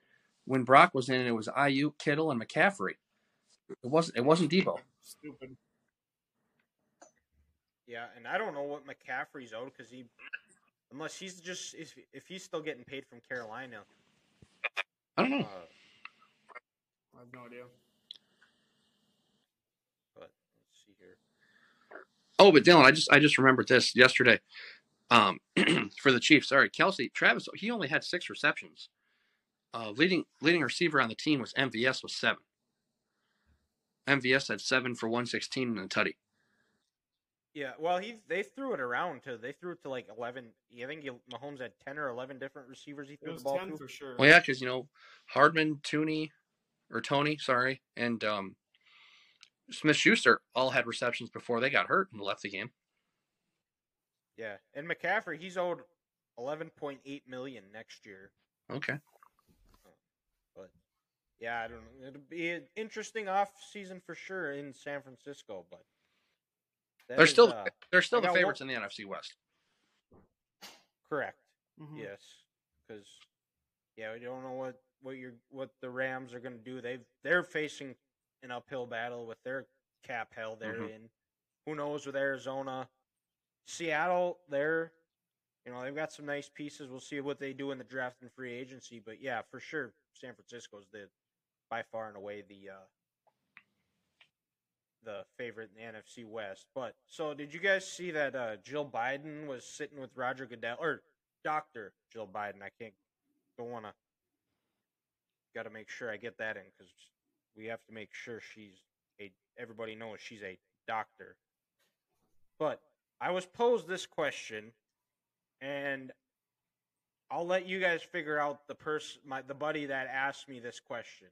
When Brock was in, it was Aiyuk, Kittle, and McCaffrey. It wasn't. It wasn't Debo. stupid. Yeah, and I don't know what McCaffrey's owed because he, unless he's just if if he's still getting paid from Carolina. I don't know. Uh, I have no idea. but let's see here. Oh, but Dylan, I just I just remembered this yesterday. Um, *clears throat* for the Chiefs, sorry, Kelce Travis, he only had six receptions. Uh, leading leading receiver on the team was MVS with seven. MVS had seven for one sixteen and a tutty. Yeah, well, he they threw it around to they threw it to like eleven. I think he, Mahomes had ten or eleven different receivers he It threw was the ball 10 to. for sure. Well, yeah, because you know Hardman, Tooney, or Toney, sorry, and um, Smith Schuster all had receptions before they got hurt and left the game. Yeah, and McCaffrey he's owed eleven point eight million next year. Okay, But yeah, I don't know. It'll be an interesting off season for sure in San Francisco. But that they're is, still uh, they're still I the got favorites in the NFC West. correct. Mhm. Yes, because yeah, we don't know what what your what the Rams are going to do. They they're facing an uphill battle with their cap hell they're Mhm. in. Who knows with Arizona, Seattle? They're you know they've got some nice pieces. We'll see what they do in the draft and free agency. But yeah, for sure, San Francisco's the by far and away the uh, the favorite in the NFC West. But so did you guys see that uh, Jill Biden was sitting with Roger Goodell or Doctor Jill Biden? I can't don't want to. Got to make sure I get that in because we have to make sure she's a. Everybody knows she's a doctor. But I was posed this question, and I'll let you guys figure out the person, my the buddy that asked me this question,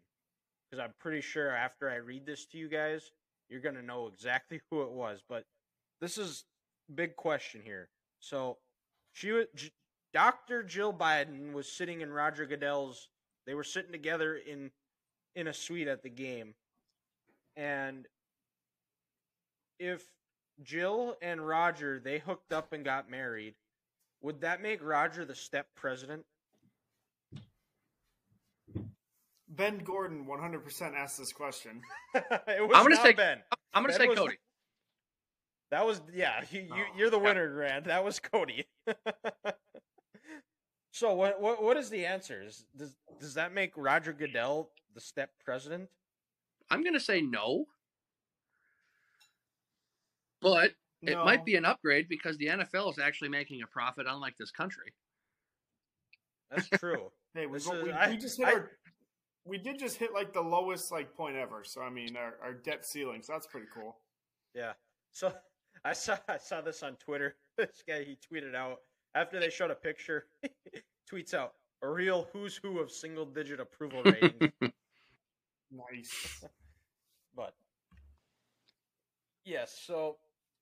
because I'm pretty sure after I read this to you guys, you're gonna know exactly *laughs* who it was. But this is big question here. So she was J- Dr. Jill Biden was sitting in Roger Goodell's. They were sitting together in in a suite at the game, and if Jill and Roger they hooked up and got married, would that make Roger the step president? Ben Gordon 100% asked this question. *laughs* it was I'm gonna say- Ben. I'm going to Ben say was- Cody. That was yeah. You, you Oh. you're the winner, Grant. That was Cody. *laughs* so what what what is the answer? Is, does does that make Roger Goodell the step president? I'm going to say no. But it might be an upgrade because the NFL is actually making a profit, unlike this country. That's true. Hey, we, This we, is- we I- just hit I- our, we did just hit like the lowest like point ever. So I mean our, our debt ceiling. So that's pretty cool. yeah. So *laughs* I saw I saw this on Twitter. *laughs* This guy he tweeted out after they showed a picture. *laughs* tweets out a real who's who of single digit approval ratings. Nice. but yes so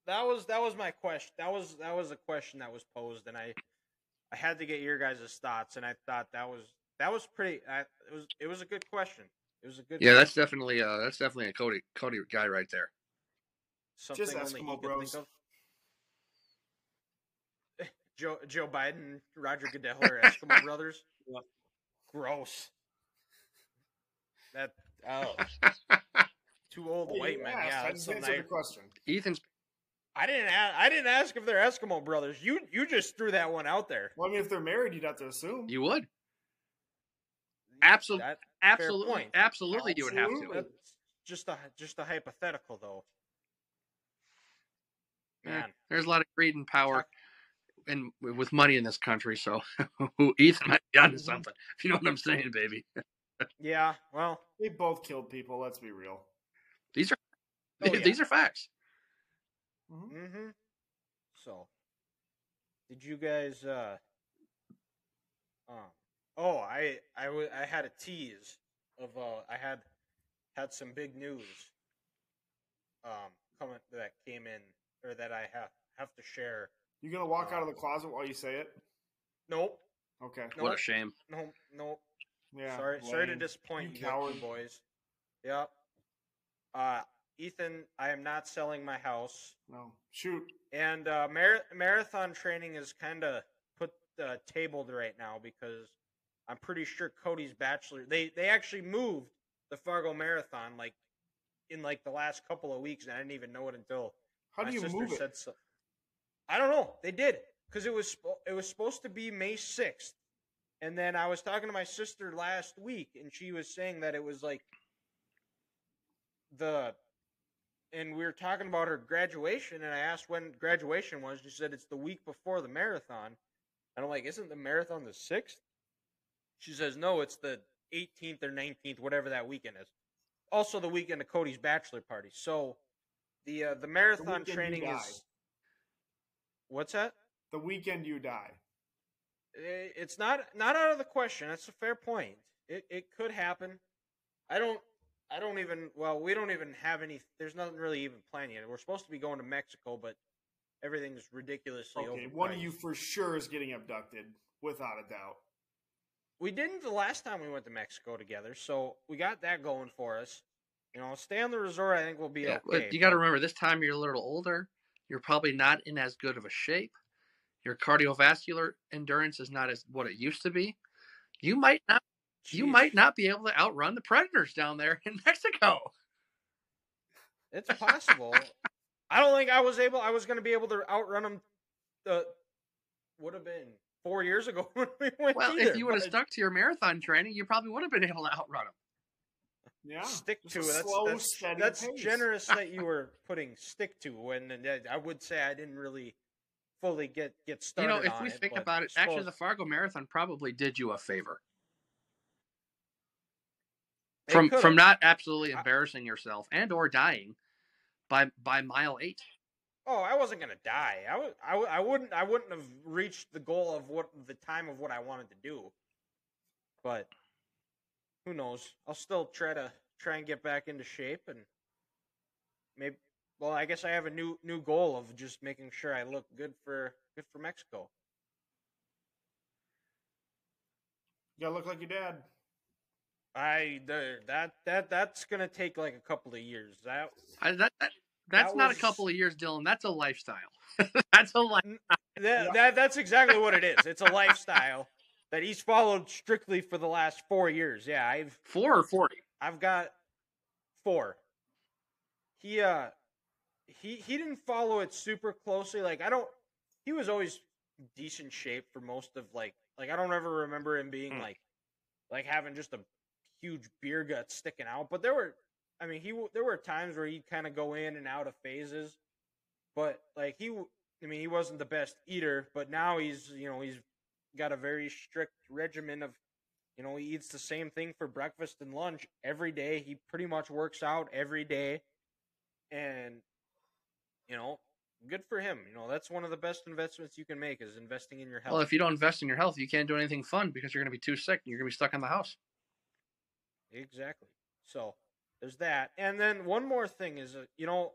that was that was my question that was that was a question that was posed and i i had to get your guys' thoughts and i thought that was that was pretty I, it was it was a good question It was a good. Yeah, fight. that's definitely uh that's definitely a Cody Cody guy right there. something Just only he Eskimo Bros. *laughs* Joe Joe Biden, Roger Goodell are Eskimo *laughs* brothers. Yeah. Gross. That oh, *laughs* two old Hey, white you men. asked, Yeah, I that's just something answered I, the question. Ethan's I didn't. a- I didn't ask if they're Eskimo brothers. You you just threw that one out there. Well, I mean, if they're married, you'd have to assume. you would Absol- That, absolutely point. absolutely you would have to. That's just a just a hypothetical though. Yeah. Man, There's a lot of greed and power and with money in this country, so *laughs* who Ethan might be onto Mm-hmm. something. If you know what I'm saying, baby. *laughs* yeah. Well, They both killed people. Let's be real. These are Oh, yeah. these are facts. Mhm. Mm-hmm. So, did you guys? uh um, Oh, I I w- I had a tease of uh I had had some big news um coming that came in or that I have have to share. You gonna walk out of the closet while you say it? Nope, Okay. No. What a shame. nope, nope. Yeah. sorry, sorry to disappoint You you, coward. boys. Yep. Uh, Ethan, I am not selling my house. No. Shoot. And uh, mar- marathon training is kind of put uh, tabled right now because I'm pretty sure Cody's bachelor. They they actually moved the Fargo Marathon like in like the last couple of weeks, and I didn't even know it until How my do you sister move it? said so. I don't know. They did because it was it was supposed to be May sixth, and then I was talking to my sister last week, and she was saying that it was like the, and we were talking about her graduation, and I asked when graduation was. She said it's the week before the marathon, and I'm like, isn't the marathon the sixth? She says no, it's the 18th or 19th, whatever that weekend is. Also, the weekend of Cody's bachelor party. So, the uh, the marathon you training is. What's that? The weekend you die. It's not not out of the question. That's a fair point. It it could happen. I don't I don't even well we don't even have any. There's nothing really even planned yet. We're supposed to be going to Mexico, but everything's ridiculously Okay. overpriced. One of you for sure is getting abducted, without a doubt. We didn't the last time we went to Mexico together, so we got that going for us. You know, stay on the resort. I think we'll be Yeah, okay. you got to remember this time you're a little older. You're probably not in as good of a shape. Your cardiovascular endurance is not as what it used to be. You might not. You might not be able to outrun the predators down there *laughs* in Mexico. It's possible. I don't think I was able. I was going to be able to outrun them. The uh, would have been four years ago *laughs* when we went. Well, either, if you would have stuck to your marathon training, you probably would have been able to outrun them. Yeah. stick to it. That's, slow, that's, steady that's pace. generous *laughs* that you were putting stick to. When and I- I would say I didn't really fully get get started. You know, if on we it, think about it, I actually, the Fargo Marathon probably did you a favor from from not absolutely I- embarrassing yourself and or dying by by mile eight. Oh, I wasn't gonna die. I would. I, would- I wouldn't. I wouldn't have reached the goal of what the time of what I wanted to do. But who knows? I'll still try to try and get back into shape and maybe. Well, I guess I have a new new goal of just making sure I look good for good for Mexico. You gotta look like your dad. I the, that that that's gonna take like a couple of years. That I, that, that that's That not was- a couple of years, Dylan. That's a lifestyle. *laughs* that's a life. that, that that's exactly what it is. It's a *laughs* lifestyle that he's followed strictly for the last four years. Yeah, I've Four or forty. I've got four. He uh he he didn't follow it super closely. Like I don't he was always decent shape for most of like like I don't ever remember him being Hmm. like like having just a huge beer gut sticking out, but there were I mean he there were times where he'd kind of go in and out of phases. But like he I mean he wasn't the best eater, but now he's you know he's got a very strict regimen of you know, he eats the same thing for breakfast and lunch every day. He pretty much works out every day. And, you know, good for him. You know, that's one of the best investments you can make is investing in your health. Well, if you don't invest in your health, you can't do anything fun because you're going to be too sick and you're going to be stuck in the house. Exactly. So there's that. And then one more thing is, uh, you know,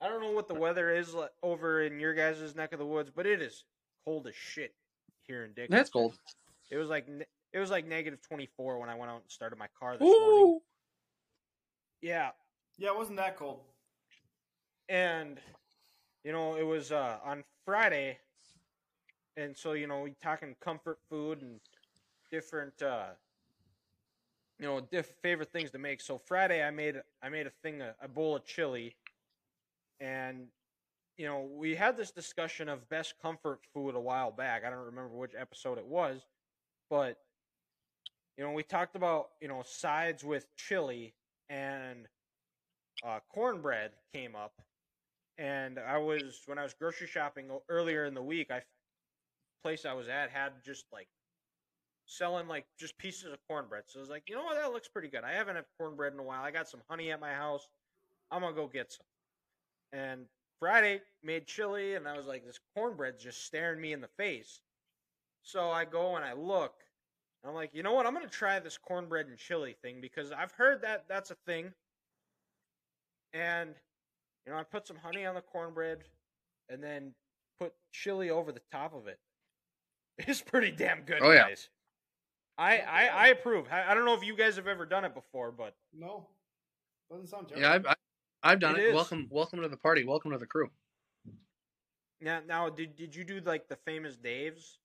I don't know what the weather is over in your guys' neck of the woods, but it is cold as shit here in Dickinson. That's cold. It was like it was like negative 24 when I went out and started my car this morning. Yeah, Yeah, it wasn't that cold. and you know it was uh on friday and so you know we talking comfort food and different uh you know diff- favorite things to make. So friday i made i made a thing a, a bowl of chili. And you know we had this discussion of best comfort food a while back. I don't remember which episode it was but you know we talked about you know sides with chili and uh, cornbread came up, and I was when I was grocery shopping earlier in the week. I place I was at had just like selling like just pieces of cornbread. So I was like, you know what, that looks pretty good. I haven't had cornbread in a while. I got some honey at my house. I'm gonna go get some. And Friday made chili, and I was like, this cornbread's just staring me in the face. So I go and I look. and I'm like, you know what? I'm gonna try this cornbread and chili thing because I've heard that that's a thing and you know I put some honey on the cornbread and then put chili over the top of it. *laughs* It's pretty damn good, Oh, yeah. guys. I, I I approve. I, I don't know if you guys have ever done it before, but No, doesn't sound terrible. Yeah, I've, I- I've done It it. is. Welcome, welcome to the party. Welcome to the crew. now now did did you do like the famous Dave's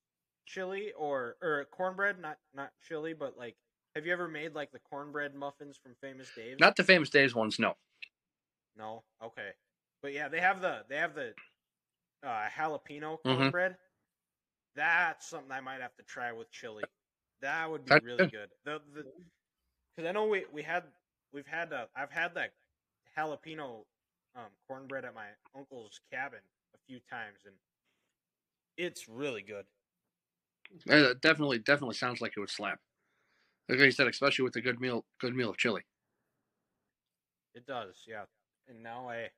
chili or or cornbread? Not not chili, but like have you ever made like the cornbread muffins from Famous Dave's? Not the famous Dave's ones, no. No. Okay. But yeah, they have the they have the uh, jalapeno Mhm. cornbread. That's something I might have to try with chili. That would be That's really good. good. The the because I know we we had we've had uh, I've had that jalapeno um, cornbread at my uncle's cabin a few times and it's really good. It definitely, definitely sounds like it would slap. Like you said, especially with a good meal, good meal of chili. It does, yeah. And now I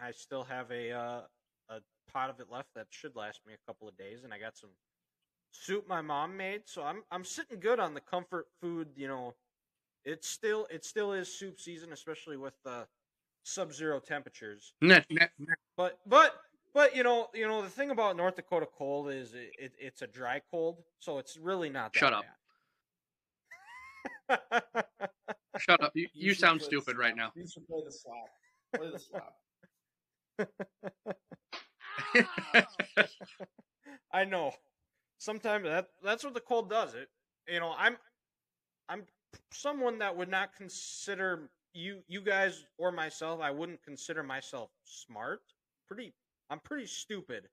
I still have a uh, a pot of it left that should last me a couple of days, and I got some soup my mom made, so I'm I'm sitting good on the comfort food. You know, it's still it still is soup season, especially with the sub-zero temperatures. Net, net, net. But but but you know you know the thing about North Dakota cold is it, it it's a dry cold, so it's really not that Shut up. Shut up. *laughs* You, you, should sound stupid right now. You should play the slap. Play the slap. *laughs* *laughs* I know. Sometimes that that's what the cold does. It you know, I'm I'm someone that would not consider you you guys or myself, I wouldn't consider myself smart. Pretty I'm pretty stupid.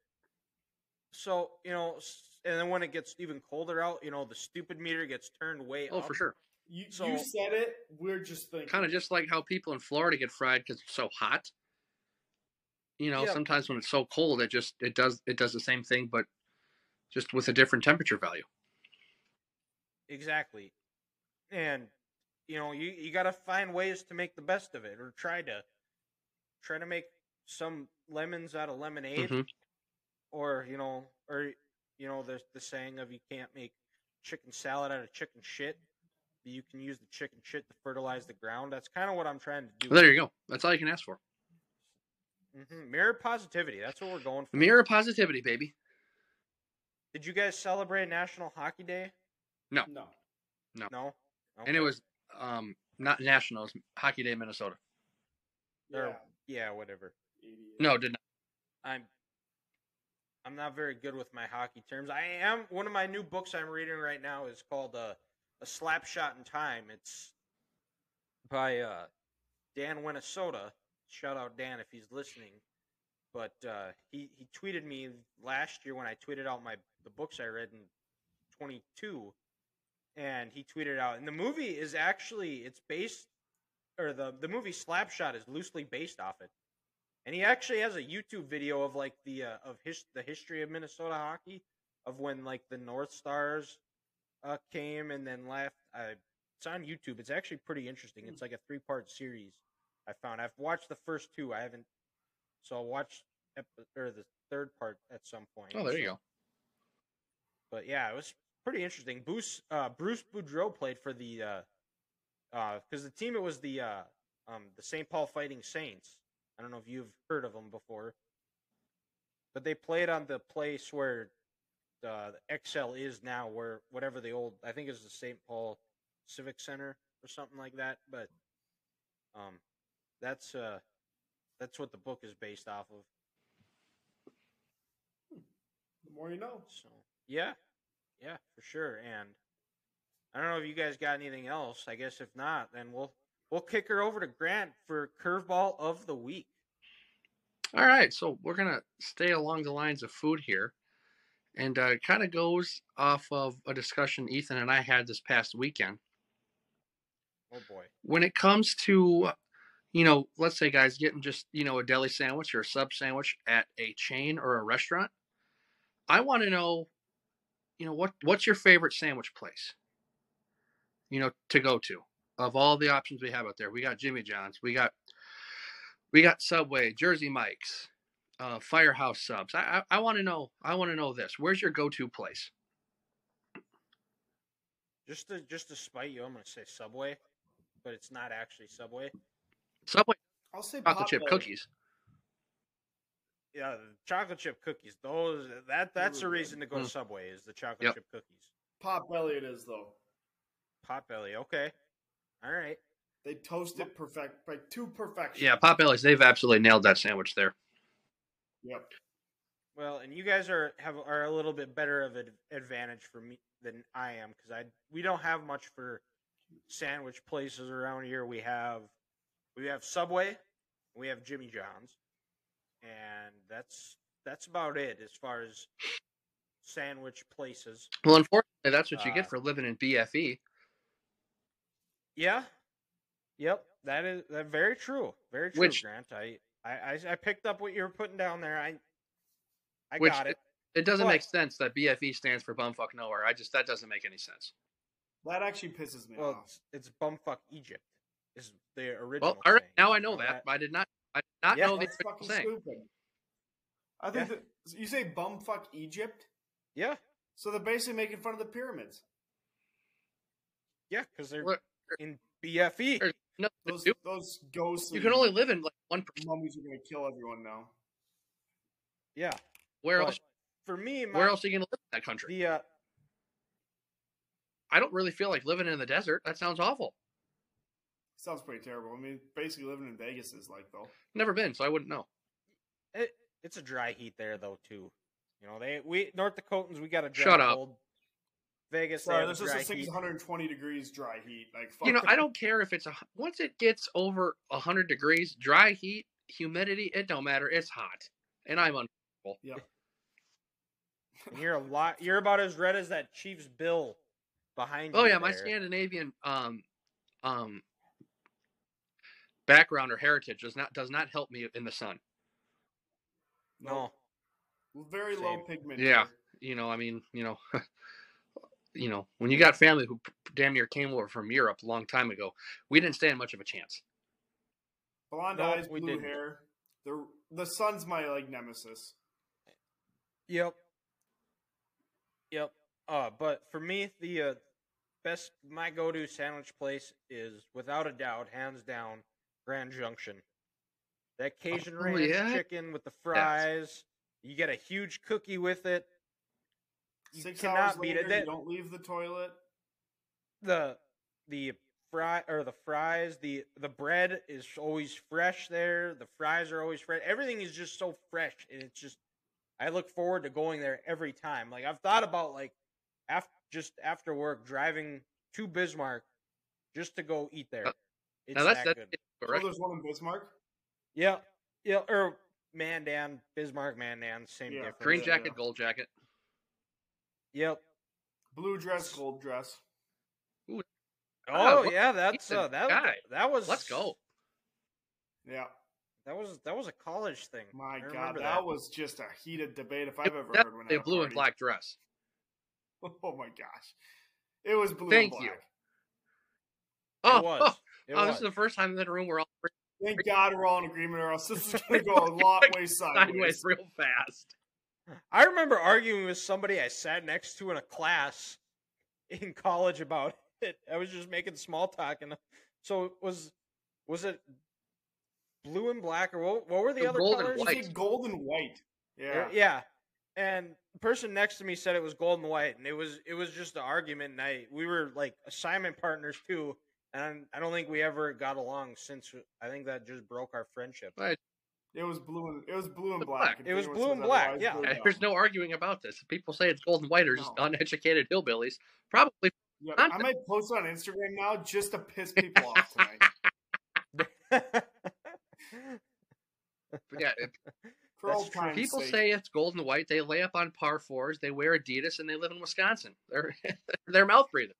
So, you know, and then when it gets even colder out, you know, the stupid meter gets turned way oh, up. for sure. You, So- you said it. We're just thinking. Kind of just like how people in Florida get fried because it's so hot. You know, Yeah. sometimes when it's so cold, it just it does it does the same thing, but just with a different temperature value. Exactly. And you know, you you got to find ways to make the best of it or try to try to make some lemons out of lemonade Mhm. or, you know, or you know, there's the saying of you can't make chicken salad out of chicken shit. but You can use the chicken shit to fertilize the ground. That's kind of what I'm trying to do. Well, there you go. That's all you can ask for. hmm Mirror positivity. That's what we're going for. Mirror positivity, baby. Did you guys celebrate National Hockey Day? no. No. No. No. Okay. And it was um not national, it was Hockey Day, Minnesota. Yeah. Or- yeah, whatever. idiot. No, did not. I'm I'm not very good with my hockey terms. I am one of my new books I'm reading right now is called uh, A Slap Shot in Time. It's by uh, Dan Winnesota. Shout out Dan if he's listening. But uh, he he tweeted me last year when I tweeted out my the books I read in 22 and he tweeted out and the movie is actually it's based or the the movie Slapshot is loosely based off it. And he actually has a YouTube video of like the uh, of his the history of Minnesota hockey of when like the North Stars uh, came and then left. Uh, it's on YouTube. It's actually pretty interesting. It's like a three part series. I found. I've watched the first two. I haven't. So I'll watch ep- or the third part at some point. Oh, there you go. But yeah, it was pretty interesting. Bruce uh, Bruce Boudreau played for the uh because the team it was the uh um the St. Paul Fighting Saints. I don't know if you've heard of them before, but they played on the place where uh, the Xcel is now, where whatever the old I think is the St. Paul Civic Center or something like that. But um, that's uh, that's what the book is based off of. The more you know. So yeah, yeah, for sure. And I don't know if you guys got anything else. I guess if not, then we'll we'll kick her over to Grant for curveball of the week. All right, so we're gonna stay along the lines of food here, and uh, it kind of goes off of a discussion Ethan and I had this past weekend. Oh boy. When it comes to, you know, let's say guys getting just you know a deli sandwich or a sub sandwich at a chain or a restaurant, I want to know, you know, what what's your favorite sandwich place? You know, to go to of all the options we have out there. We got Jimmy John's, we got we got Subway, Jersey Mike's, uh, Firehouse Subs. I I, I want to know. I want to know this. Where's your go-to place? Just to just to spite you, I'm gonna say Subway, but it's not actually Subway. Subway I'll say chocolate chip Potbelly. cookies. Yeah, the chocolate chip cookies. Those that that's the reason to go to Mm. Subway is the chocolate Yep. chip cookies. Potbelly it is though. Potbelly. Okay. All right. They toast it perfect like to perfection. Yeah, Potbelly's. They've absolutely nailed that sandwich there. Yep. Well, and you guys are have are a little bit better of an advantage for me than I am because I we don't have much for sandwich places around here. We have we have Subway, we have Jimmy John's, and that's that's about it as far as sandwich places. Well, unfortunately, that's what you Uh, get for living in. BFE. Yeah. Yep. That is that very true. Very true, Which- Grant. I, I I I picked up what you were putting down there. I I Which got it. It doesn't What? make sense that BFE stands for bumfuck nowhere. I just that doesn't make any sense. That actually pisses me Well, off. it's, it's bumfuck Egypt. Is the original. Well, all right, saying, now I know that. that- but I did not. I did not Yeah, know the That's original fucking saying. stupid. I think Yeah. that you say bumfuck Egypt, Yeah, so they're basically making fun of the pyramids. yeah, because they're What- in BFE. There's nothing to Those do. those ghosts. You can only live in like one. per- mummies are going to kill everyone now. Yeah. Where but else? For me, my, Where else are you gonna live in that country? The uh, I don't really feel like living in the desert. That sounds awful. Sounds pretty terrible. I mean, basically living in Vegas is like though. Never been, so I wouldn't know. it, it's a dry heat there though too. You know, they we North Dakotans we got a dry Shut up. cold. Vegas, they Sorry, have there's a just dry a heat. 620 degrees dry heat. Like fuck You know, I don't care if it's a once it gets over hundred degrees, dry heat, humidity, it don't matter. It's hot, and I'm on. Yeah. You're a lot. You're about as red as that Chiefs bill behind you. Oh yeah, my. Scandinavian um um background or heritage does not does not help me in the sun. No, Very Same. low pigment. Yeah. You know, I mean, you know, *laughs* you know, when you got family who damn near came over from Europe a long time ago, we didn't stand much of a chance. Blonde No, eyes, we blue didn't. hair. The the sun's my like nemesis. Yep. Yep. Uh, but for me, the uh, best my go-to sandwich place is without a doubt, hands down, Grand Junction. That Cajun Oh, ranch yeah? chicken with the fries. You get a huge cookie with it. You Six cannot hours beat later, it. That- you don't leave the toilet. the the fry or the fries the the bread is always fresh there the fries are always fresh everything is just so fresh and it's just i look forward to going there every time like i've thought about like after just after work driving to bismarck just to go eat there Uh, it's now that's that that's good Oh, there's one in Bismarck. yeah yeah or mandan bismarck mandan same Yeah. difference Green jacket, yeah. gold jacket. yep Blue dress, gold dress. oh what- yeah that's uh, that guy. that was Let's go. Yeah. that was that was a college thing My God, remember that, was just a heated debate if I've It- ever heard one. a at a blue and black dress. *laughs* Oh my gosh, it was blue Thank and you. black. Oh, it *laughs* was oh, It oh, was. this is the first time in the room we're all Thank God we're all in agreement, or else this is going *laughs* to go a lot way sideways. sideways real fast. I remember arguing with somebody I sat next to in a class in college about *laughs* it. I was just making small talk, and uh, so it was was it blue and black or what, what were the The other gold and colors? You white. say gold and white. Yeah. yeah, and the person next to me said it was gold and white, and it was it was just an argument. And I we were like assignment partners too, and I don't think we ever got along since. I think that just broke our friendship. Right. It was blue and it was blue and black. Black. It was blue and *laughs* black, says yeah. otherwise, blue There's and no arguing about this. People say it's gold and white or just No. uneducated hillbillies. Probably Yeah, I might post it on Instagram now just to piss people off *laughs* tonight. yeah. *laughs* For all That's people sake. say it's gold and white. They lay up on par fours. They wear Adidas and they live in Wisconsin. They're they're mouth breathing.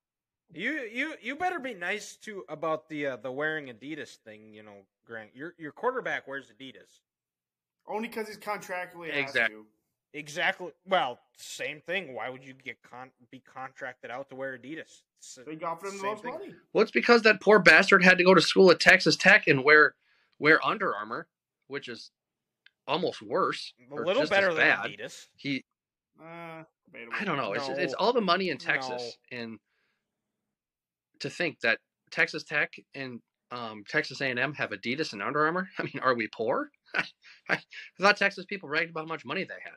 You you you better be nice to about the uh, the wearing Adidas thing. You know, Grant. Your your quarterback wears Adidas. only because he's contractually has Exactly. to. Exactly. Well, same thing. Why would you get con- be contracted out to wear Adidas? It's the They offered him the most thing. money. Well, it's because that poor bastard had to go to school at Texas Tech and wear wear Under Armour, which is almost worse. A little better as than. Adidas. He Uh. I don't know. It's it's all the money in Texas, and to think that Texas Tech and um, Texas A&M have Adidas and Under Armour. *laughs* I mean, are we poor? *laughs* I thought Texas people bragged about how much money they had.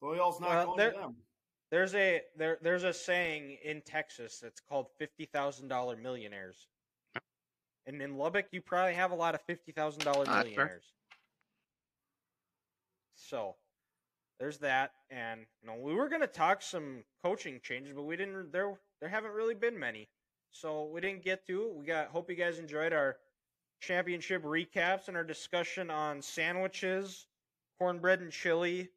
Loyal's not Well, going there- to them. There's a there there's a saying in Texas that's called fifty thousand dollar millionaires. And in Lubbock, you probably have a lot of fifty thousand dollar Ah, that's fair. millionaires. So there's that, and you know we were gonna talk some coaching changes, but we didn't. There there haven't really been many, so we didn't get to. We got. Hope you guys enjoyed our championship recaps and our discussion on sandwiches, cornbread and chili.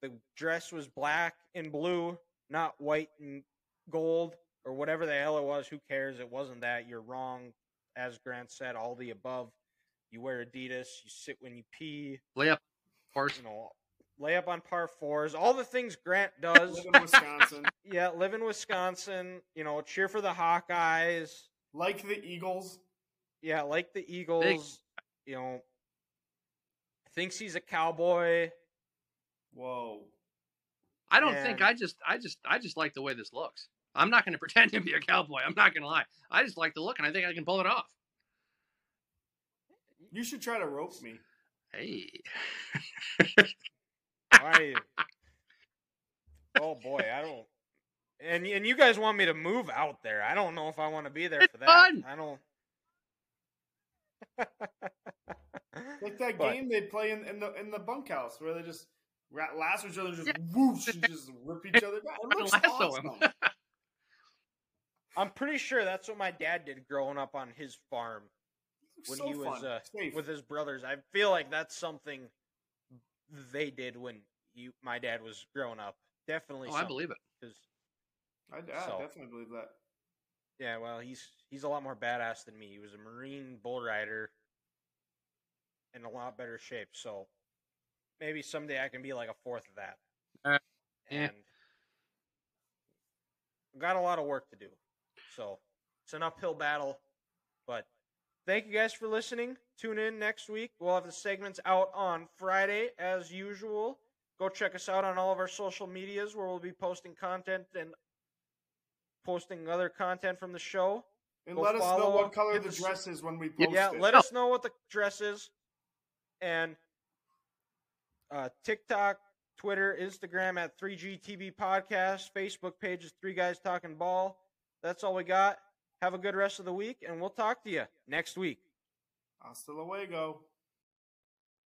The dress was black and blue, not white and gold or whatever the hell it was. Who cares? It wasn't that. You're wrong. As Grant said, all the above. You wear Adidas. You sit when you pee. Lay up, course. You know, lay up on par fours. All the things Grant does. Live in Wisconsin. Yeah, live in Wisconsin. You know, cheer for the Hawkeyes. like the Eagles. Yeah, like the Eagles. You know, thinks he's a cowboy. Whoa. I don't think I just I just I just like the way this looks. I'm not going *laughs* to pretend to be a cowboy. I'm not going to lie. I just like the look, and I think I can pull it off. You should try to rope me. Hey, I, *laughs* oh boy, I don't. And and you guys want me to move out there? I don't know if I want to be there It's for that. fun. I don't. *laughs* Like that But- game they play in, in the in the bunkhouse where they just ra- lasso each other, and just whoosh, *laughs* and just rip each other down. It looks awesome. *laughs* I'm pretty sure that's what my dad did growing up on his farm when so he was uh, with his brothers. I feel like that's something they did when you my dad was growing up. Definitely. oh, I believe it. Because I, I so. definitely believe that. yeah, well, he's he's a lot more badass than me. He was a Marine bull rider in a lot better shape. So maybe someday I can be like a fourth of that. Uh, yeah. and got a lot of work to do. So it's an uphill battle. But thank you guys for listening. Tune in next week. We'll have the segments out on Friday as usual. Go check us out on all of our social medias where we'll be posting content and posting other content from the show. And Go let us know what color the dress is when we Yeah, post yeah, it. let us know what the dress is. And uh, TikTok, Twitter, Instagram at 3GTB Podcast. Facebook page is Three Guys Talking Ball. That's all we got. Have a good rest of the week, and we'll talk to you next week. Hasta luego.